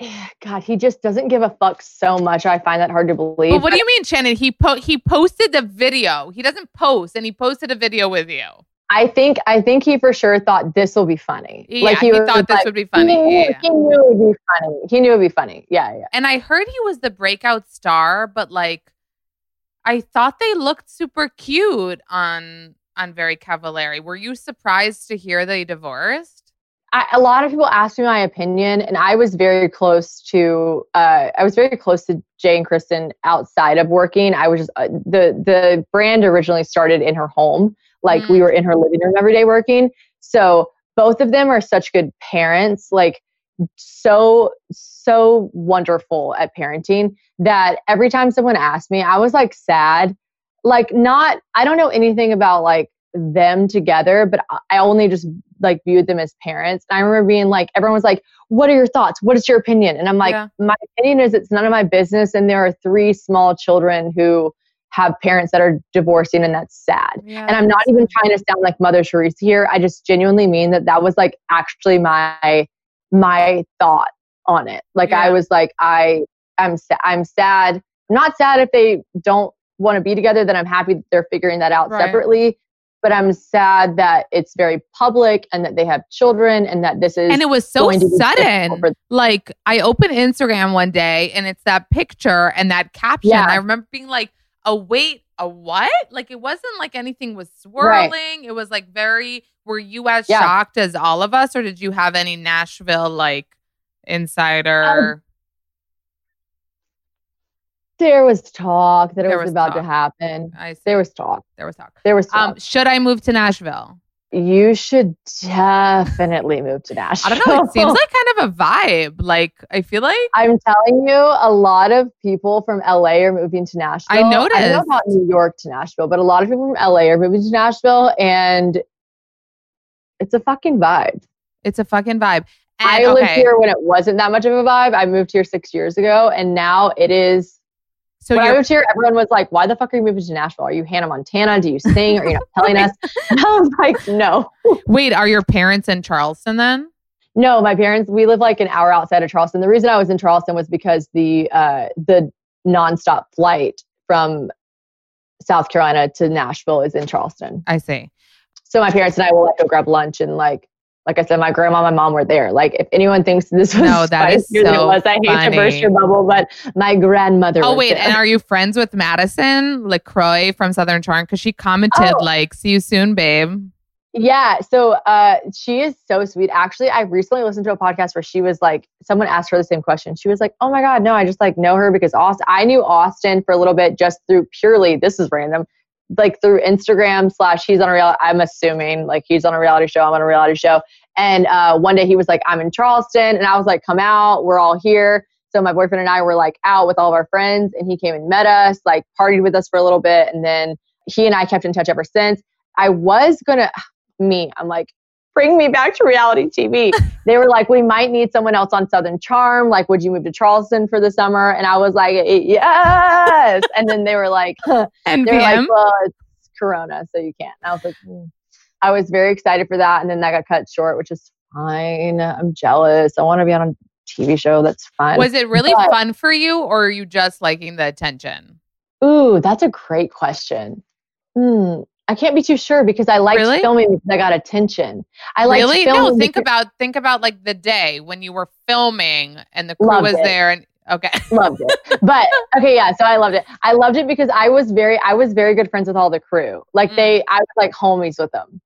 <sighs> God, he just doesn't give a fuck so much. I find that hard to believe. What do you mean, Shannon? He po- he posted the video. He doesn't post, and he posted a video with you. I think I think he for sure thought this will be funny. Yeah, he, was thought this like- would be funny. He knew, yeah. he knew it would be funny. He knew it would be funny. Yeah, yeah. And I heard he was the breakout star, but like, I thought they looked super cute on on Very Cavallari. Were you surprised to hear they divorced? I, a lot of people asked me my opinion, and I was very close to. Uh, I was very close to Jay and Kristin outside of working. I was just uh, the the brand originally started in her home, like we Mm. were in her living room every day working. So both of them are such good parents, like so so wonderful at parenting that every time someone asked me, I was like sad, like not. I don't know anything about like them together, but I only just like viewed them as parents. And I remember being like, everyone was like, "What are your thoughts? What is your opinion?" And I'm like, Yeah. "My opinion is it's none of my business." And there are three small children who have parents that are divorcing, and that's sad. Yeah, And I'm not even trying to sound like Mother Teresa here. I just genuinely mean that that was like actually my my thought on it. Like I was like, I I'm sa- I'm sad. I'm not sad if they don't want to be together. Then I'm happy that they're figuring that out Right. separately. But I'm sad that it's very public and that they have children and that this is and it was so going to be sudden. Like I opened Instagram one day and it's that picture and that caption. Yeah. I remember being like, "A wait, a what?" Like it wasn't like anything was swirling. It was like very. Were you as Yeah. shocked as all of us, or did you have any Nashville like insider? Um, there was talk that it There was, was about to happen. I see. There was talk. there was talk. There was talk. Um, should I move to Nashville? you should definitely move to Nashville. I don't know. It seems like kind of a vibe. Like I feel like I'm telling you, a lot of people from LA are moving to Nashville. I don't know noticed. about New York to Nashville, but a lot of people from LA are moving to Nashville, and it's a fucking vibe. it's a fucking vibe. And, I lived okay, here when it wasn't that much of a vibe. I moved here six years ago, and now it is. So when I moved here, everyone was like, "Why the fuck are you moving to Nashville? Are you Hannah Montana? Do you sing? Are you not telling us?" <laughs> And <laughs> I was like, "No, wait. Are your parents in Charleston then? no." My parents, we live like an hour outside of Charleston. The reason I was in Charleston was because the uh, the nonstop flight from South Carolina to Nashville is in Charleston. I see. So my parents and I will like go grab lunch and like. Like I said, my grandma, and my mom were there. Like, if anyone thinks this was No, that is so was, I hate to burst your bubble, but my grandmother. Oh wait, there. and are you friends with Madison LeCroy from Southern Charm? Because she commented Oh. like, "See you soon, babe." Yeah, so uh, she is so sweet. Actually, I recently listened to a podcast where she was like, someone asked her the same question. She was like, "Oh my god, no, I just like know her because Austen. I knew Austen for a little bit just through purely. This is random, like through Instagram slash he's on a reality. I'm assuming like he's on a reality show. I'm on a reality show. And uh, one day he was like, I'm in Charleston, and I was like, come out. We're all here. So my boyfriend and I were like out with all of our friends, and he came and met us, like partied with us for a little bit, and then he and I kept in touch ever since. I was gonna <sighs> me. I'm like, bring me back to reality TV. <laughs> they were like, we might need someone else on Southern Charm. Like, would you move to Charleston for the summer? And I was like, yes. and then they were like, huh. <laughs> And they were like, well, it's Corona, so you can't. And I was like, hmm. I was very excited for that. And then that got cut short, which is fine. I'm jealous. I want to be on a TV show that's fun. was it really but- fun for you, or are you just liking the attention? Ooh, that's a great question. Hmm. I can't be too sure because I liked Really? filming because I got attention. I liked really? No. Think because- about think about like the day when you were filming and the crew was it. there. And okay, <laughs> loved it. But okay, yeah, so I loved it. I loved it because I was very I was very good friends with all the crew. Like Mm. they I was like homies with them.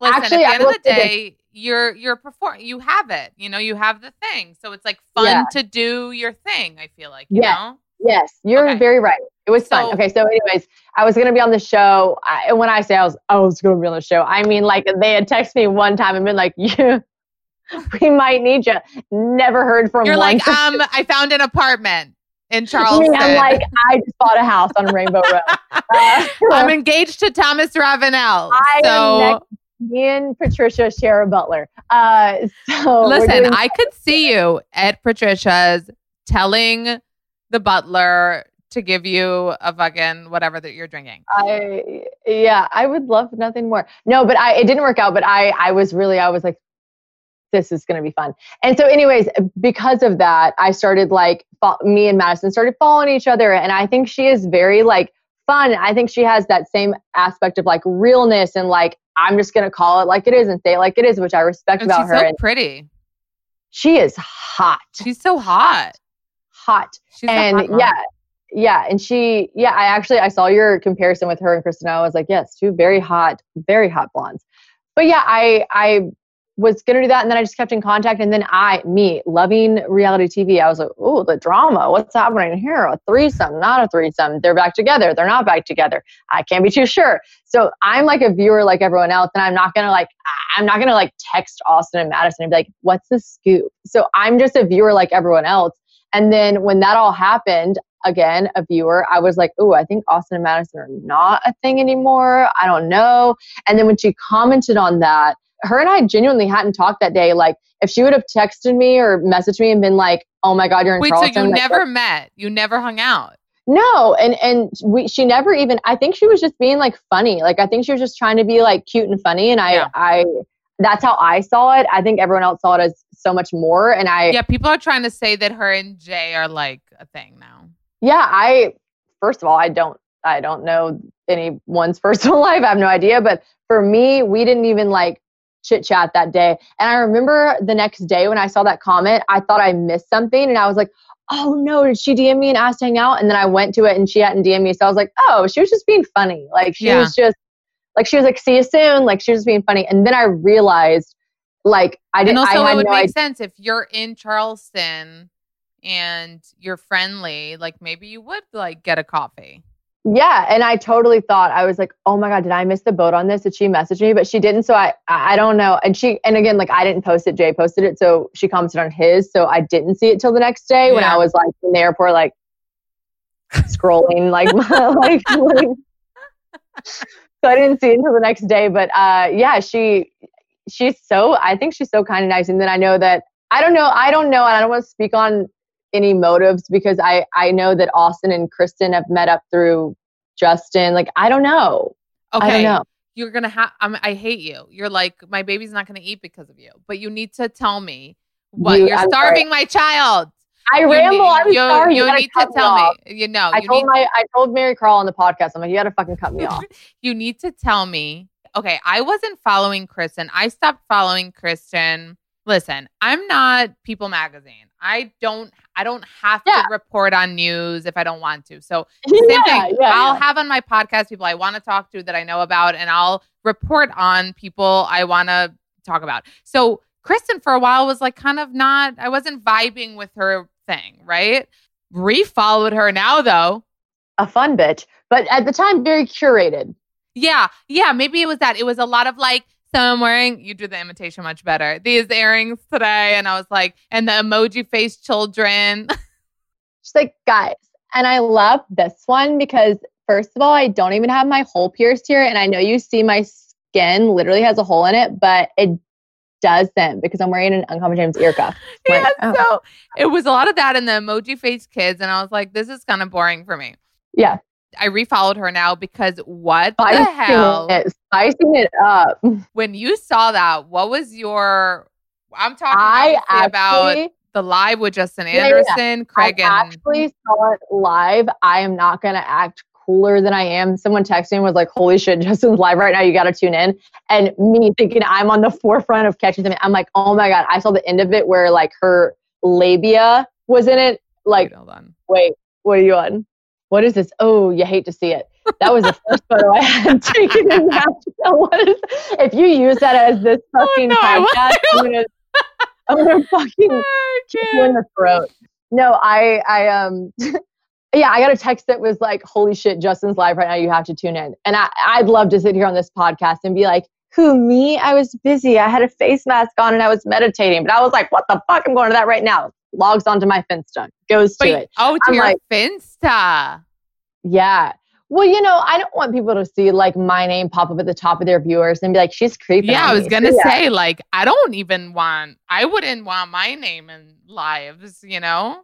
Listen, Actually, at the end of the day, you're you're perform. You have it. You know, you have the thing. So it's like fun Yeah. to do your thing. I feel like you Yes. know. Yes, you're Okay. very right. It was fun. Okay, so anyways, I was gonna be on the show. I, and when I say I was, I was gonna be on the show, I mean like they had texted me one time and been like, <laughs> "Yeah, we might need you." Never heard from You're like, um, I found an apartment in <laughs> Charleston. I'm like, I just bought a house on Rainbow Row. <laughs> Uh, I'm engaged to Thomas Ravenel. I am next- me and Patricia share a butler. Uh, so listen, I could see you at Patricia's telling the butler to give you a fucking whatever that you're drinking. I yeah, I would love nothing more. No, but I it didn't work out. But I I was really I was like this is going to be fun. And so, anyways, because of that, I started like, me and Madison started following each other. And I think she is very like fun. I think she has that same aspect of like realness and like, I'm just going to call it like it is and say it like it is, which I respect And about she's her. so and pretty. she is hot, She's so hot. Hot. She's and hot yeah. Yeah, and she, yeah, I actually I saw your comparison with her and Kristin. I was like, yes, two very hot, very hot blondes. But yeah, I I was gonna do that, and then I just kept in contact. And then I, me, loving reality TV, I was like, oh, the drama. What's happening here? A threesome, not a threesome. They're back together. They're not back together. I can't be too sure. So I'm like a viewer like everyone else, and I'm not gonna like I'm not gonna like text Austen and Madison and be like, what's the scoop? So I'm just a viewer like everyone else. And then when that all happened, again, a viewer, I was like, oh, I think Austen and Madison are not a thing anymore. I don't know. And then when she commented on that, her and I genuinely hadn't talked that day. Like, if she would have texted me or messaged me and been like, "Oh my God, you're in Wait, so Charleston," you like, never met? You never hung out? no, and and we she never even. I think she was just being like funny. Like I think she was just trying to be like cute and funny. And I Yeah. I that's how I saw it. I think everyone else saw it as so much more. And I Yeah, people are trying to say that her and Jay are like a thing now. yeah I first of all I don't I don't know anyone's <laughs> personal life. I have no idea. But for me, we didn't even like chit chat that day. And I remember the next day when I saw that comment, I thought I missed something, and I was like. Oh no, did she DM me and ask to hang out? And then I went to it and she hadn't DM me. So I was like, oh, she was just being funny. Like she Yeah. was just like she was like, see you soon. Like she was just being funny. And then I realized like I And didn't also, I it would no make idea. sense if you're in Charleston and you're friendly, like maybe you would like get a coffee. Yeah, and I totally thought I was like, "Oh my god, did I miss the boat on this? Did she message me?" But she didn't, so I I don't know. And she and again, like I didn't post it. Jay posted it, so she commented on his. So I didn't see it till the next day when I was like in the airport, like scrolling, like <laughs> like, like. <laughs> So I didn't see it until the next day. But uh, yeah, she she's so I think she's so kind and nice. And then I know that I don't know I don't know and I don't want to speak on any motives because I I know that Austen and Kristin have met up through Justin. Like I don't know. Okay. I don't know. You're gonna have. I'm, I hate you. You're like my baby's not gonna eat because of you. But you need to tell me what You- you're I'm starving my child. I You ramble. need- I'm you, sorry. You gotta need to tell off. me. You know. I you told my I told Mary Carl on the podcast. I'm like, you got to fucking cut me <laughs> off. you need to tell me. Okay, I wasn't following Kristin. I stopped following Kristin. Listen, I'm not People Magazine. I don't. I don't have Yeah. to report on news if I don't want to. So <laughs> same yeah, thing. yeah, I'll have on my podcast people I want to talk to that I know about, and I'll report on people I want to talk about. So Kristin, for a while, was like kind of not. I wasn't vibing with her thing, right? Refollowed her now though. a fun bitch, but at the time, very curated. Yeah, yeah. Maybe it was that. It was a lot of like. So I'm wearing. You do the imitation much better. These earrings today, and I was like, and the emoji face children. <laughs> She's like, guys, and I love this one because first of all, I don't even have my hole pierced here, and I know you see my skin literally has a hole in it, but it doesn't because I'm wearing an Uncommon James ear cuff. <laughs> yeah, Like, oh. so it was a lot of that in the emoji face kids, and I was like, this is kind of boring for me. Yeah, I refollowed her now because what the spicing hell? it, spicing it up. <laughs> When you saw that, what was your? I'm talking I obviously about the live with Justin Yeah, yeah, Anderson, Craig, I and actually saw it live. I am not gonna act cooler than I am. Someone texted me was like, "Holy shit, <laughs> Justin's live right now! You got to tune in." And me thinking I'm on the <laughs> forefront of catching something, I'm like, "Oh my god!" I saw the end of it where like her labia was in it. Like, hold on. wait, what are you on? What is this? Oh, you hate to see it. That was the first photo I had <laughs> taken in Nashville. What is? If you use that as this fucking Oh, no, podcast, I'm gonna, I'm gonna fucking kick you in the throat. No, I, I, um, <laughs> yeah, I got a text that was like, "Holy shit, Justin's live right now. You have to tune in." And I, I'd love to sit here on this podcast and be like, "Who me? I was busy. I had a face mask on and I was meditating." But I was like, "What the fuck? I'm going to that right now." Logs onto my Finsta, goes to it. oh, to I'm your like- Finsta. Yeah. Well, you know, I don't want people to see like my name pop up at the top of their viewers and be like, "She's creepy. Yeah, I was me." gonna So, yeah. say like I don't even want. I wouldn't want my name in lives. You know.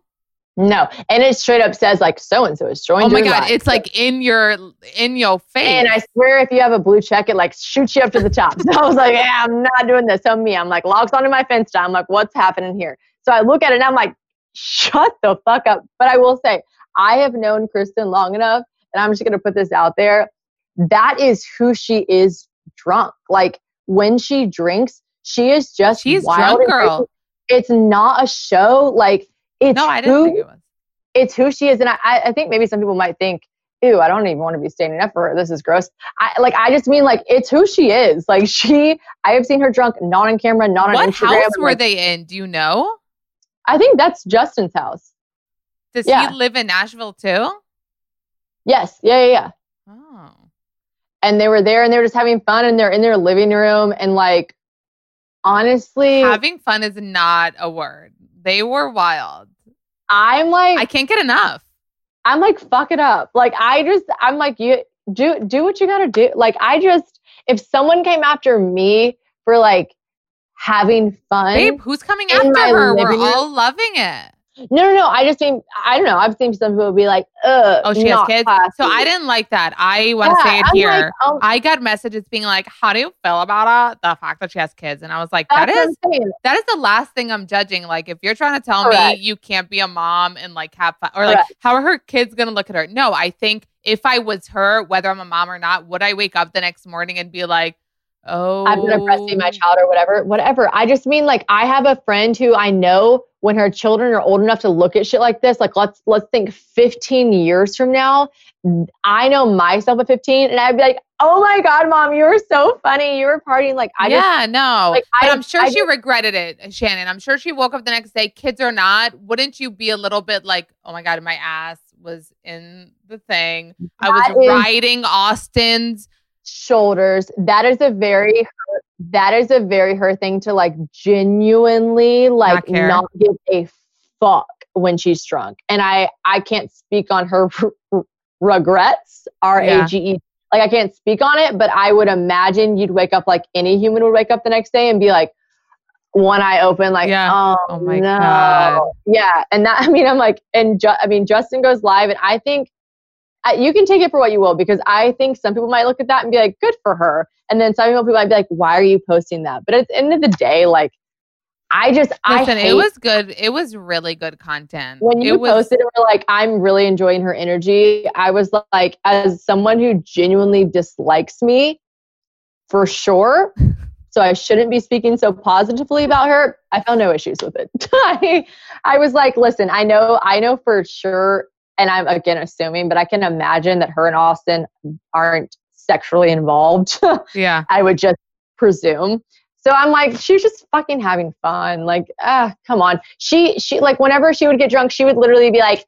No, and it straight up says like so and so is joined. Oh my god, live. it's like in your in your face. And I swear, if you have a blue check, it like shoots you up to the top. <laughs> So I was like, yeah, I'm not doing this. So me, I'm like logs onto my fence. I'm like, what's happening here? So I look at it and I'm like, shut the fuck up. But I will say, I have known Kristin long enough, and I'm just gonna put this out there. That is who she is drunk. Like when she drinks, she is just She's wild drunk, girl. It's not a show. Like it's no, I didn't who think it was. it's who she is and I, I think maybe some people might think ew i don't even want to be standing up for her this is gross i like i just mean like it's who she is like she i have seen her drunk not on camera not on What instagram house were like, they in? Do you know? I think that's justin's house Does Yeah. he live in Nashville too? yes yeah yeah yeah Oh. and they were there and they were just having fun and they're in their living room and like honestly Having fun is not a word. They were wild. i'm like I can't get enough. I'm like, fuck it up. Like I just, I'm like, you do do what you gotta do. Like I just, if someone came after me for like having fun, Babe, who's coming after her? We're room- all loving it. no, no, no. I just mean, I don't know. I've seen some people be like, ugh. Oh, she has kids? classy. So I didn't like that. I want to Yeah, say it I'm here. like, um, I got messages being like, "How do you feel about it? The fact that she has kids?" And I was like, what is that is the last thing I'm judging. Like, if you're trying to tell Correct. me you can't be a mom and like have fun, or like, Correct. how are her kids gonna look at her? No, I think if I was her, whether I'm a mom or not, would I wake up the next morning and be like, "Oh, I'm gonna breastfeed my child or whatever, whatever. I just mean like I have a friend who I know when her children are old enough to look at shit like this, like let's let's think 15 years from now. I know myself at 15, and I'd be like, "Oh my god, mom, you were so funny. You were partying." Like I just yeah, no. like, but I- I'm sure I she just- regretted it, Shannon. I'm sure she woke up the next day, kids or not. Wouldn't you be a little bit like, oh my God, my ass was in the thing. I was is- riding Austen's. Shoulders. That is a very her, that is a very her thing to like genuinely like care. not, give a fuck when she's drunk. And I I can't speak on her regrets. R A G E. Like I can't speak on it, but I would imagine you'd wake up like any human would wake up the next day and be like one eye open, like, Yeah. oh, Oh my no. God. Yeah. And that, <laughs> I mean, I'm like, and Ju- I mean, Justin goes live, and I think you can take it for what you will because I think some people might look at that and be like, good for her. And then some people might be like, why are you posting that? But at the end of the day, like, I just, I Listen, hate it was good. It was really good content. when you it was, posted and were like, I'm really enjoying her energy. I was like, as someone who genuinely dislikes me, for sure. <laughs> So I shouldn't be speaking so positively about her. I found no issues with it. <laughs> I, I was like, listen, I know, I know for sure, and I'm again assuming, but I can imagine that her and Austen aren't sexually involved. <laughs> yeah. I would just presume. So I'm like, she was just fucking having fun. Like, ah, come on. She she like whenever she would get drunk, she would literally be like,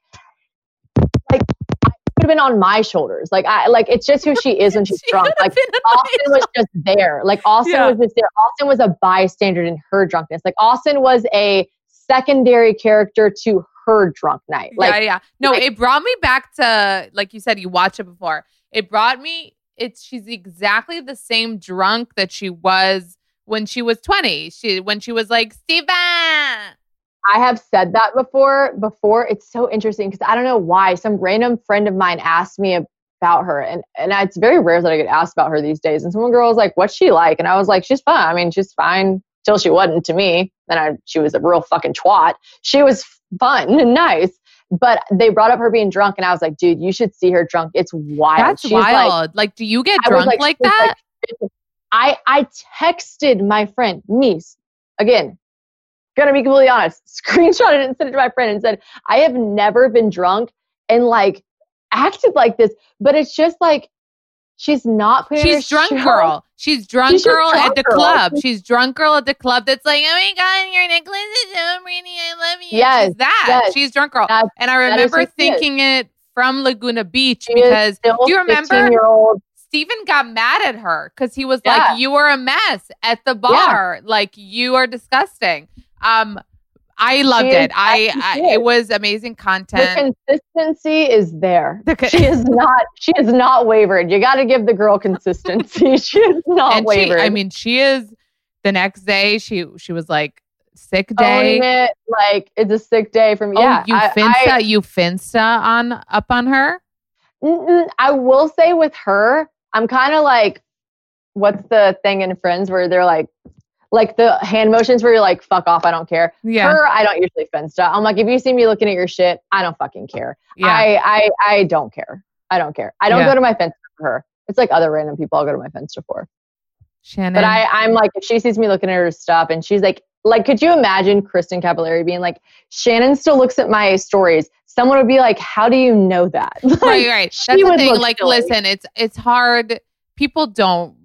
like would have been on my shoulders. Like I like it's just who she <laughs> is when she's She drunk. Like Austen was just there. Like Austen Yeah. was just there. Austen was a bystander in her drunkenness. Like Austen was a secondary character to her drunk night. Like yeah, yeah. No, like- it brought me back to like you said, you watched it before. It brought me. It's she's exactly the same drunk that she was when she was twenty. She when she was like Steven. I have said that before. Before it's so interesting because I don't know why some random friend of mine asked me about her, and and it's very rare that I get asked about her these days. And some girl was like, "What's she like?" And I was like, "She's fine. I mean, she's fine till she wasn't to me. Then I she was a real fucking twat. She was fun and <laughs> nice." But they brought up her being drunk, and I was like, "Dude, you should see her drunk. It's wild. That's She's wild. Like, do you get I drunk like, she's that? <laughs> I I texted my friend Mies again. Gonna be completely honest. <laughs> Screenshot it and sent it to my friend and said, "I have never been drunk and like acted like this, but it's just like she's not putting She's drunk show- girl. She's drunk She's girl at the girl. club. She's drunk girl at the club that's like, oh my God, your necklace is so pretty. I love you. Yes, She's that. yes. She's drunk girl. That's- and I remember who she is. thinking it from Laguna Beach She because do you remember 15-year-old got mad at her because he was Yeah. like, You were a mess at the bar. Like you are disgusting. Um I loved it. I, I it was amazing content. the consistency is there. The co- She is not. She is not wavered. You got to give the girl consistency. <laughs> she is not and she, wavered. I mean, she is the next day she she was like sick day. It, like it's a sick day me. Oh, yeah, you I- finsta, I- you finsta on up on her. I will say with her, I'm kind of like, what's the thing in Friends where they're like, like the hand motions where you're like, fuck off, I don't care. Yeah, Her, I don't usually finsta. I'm like, if you see me looking at your shit, I don't fucking care. yeah. I, I, I don't care. I don't care. I don't Yeah. go to my fence for her. It's like other random people I'll go to my fence for. Shannon. But I, I'm like, if she sees me looking at her stuff and she's like, like, could you imagine Kristin Cavallari being like, Shannon still looks at my stories? Someone would be like, how do you know that? <laughs> right, Like, right. she That's the would thing. Like, silly. listen, it's it's hard. People don't.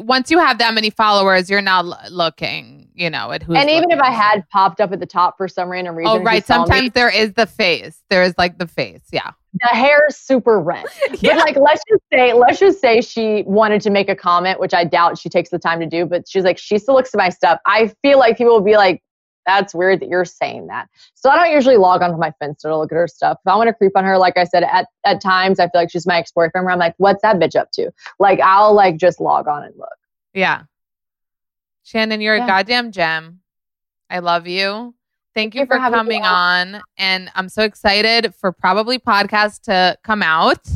Once you have that many followers, you're not l- looking. You know at who's. and even if. I had popped up at the top for some random reason, Oh, right. saw me, Sometimes there is the face. There is like the face. Yeah. the hair is super red. <laughs> But like, let's just say, let's just say she wanted to make a comment, which I doubt she takes the time to do. But she's like, she still looks at my stuff. I feel like people will be like, "That's weird that you're saying that." So I don't usually log onto my Finsta to look at her stuff. If I want to creep on her, like I said, at at times I feel like she's my ex boyfriend. Where I'm like, "What's that bitch up to?" Like I'll like just log on and look. Yeah. Shannon, you're Yeah. a goddamn gem. I love you. Thank you, you for for, coming on. And I'm so excited for probably podcast to come out.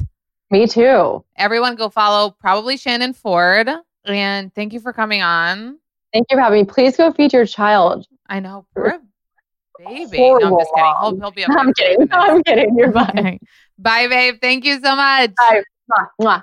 Me too. Everyone go follow probably Shannon Ford. And thank you for coming on. Thank you for having me. Please go feed your child. I know. Poor baby. No, I'm just kidding. He'll, he'll be No, I'm kidding. No, <laughs> I'm kidding. You're fine. Okay. Bye, babe. Thank you so much. Bye. Mwah, mwah.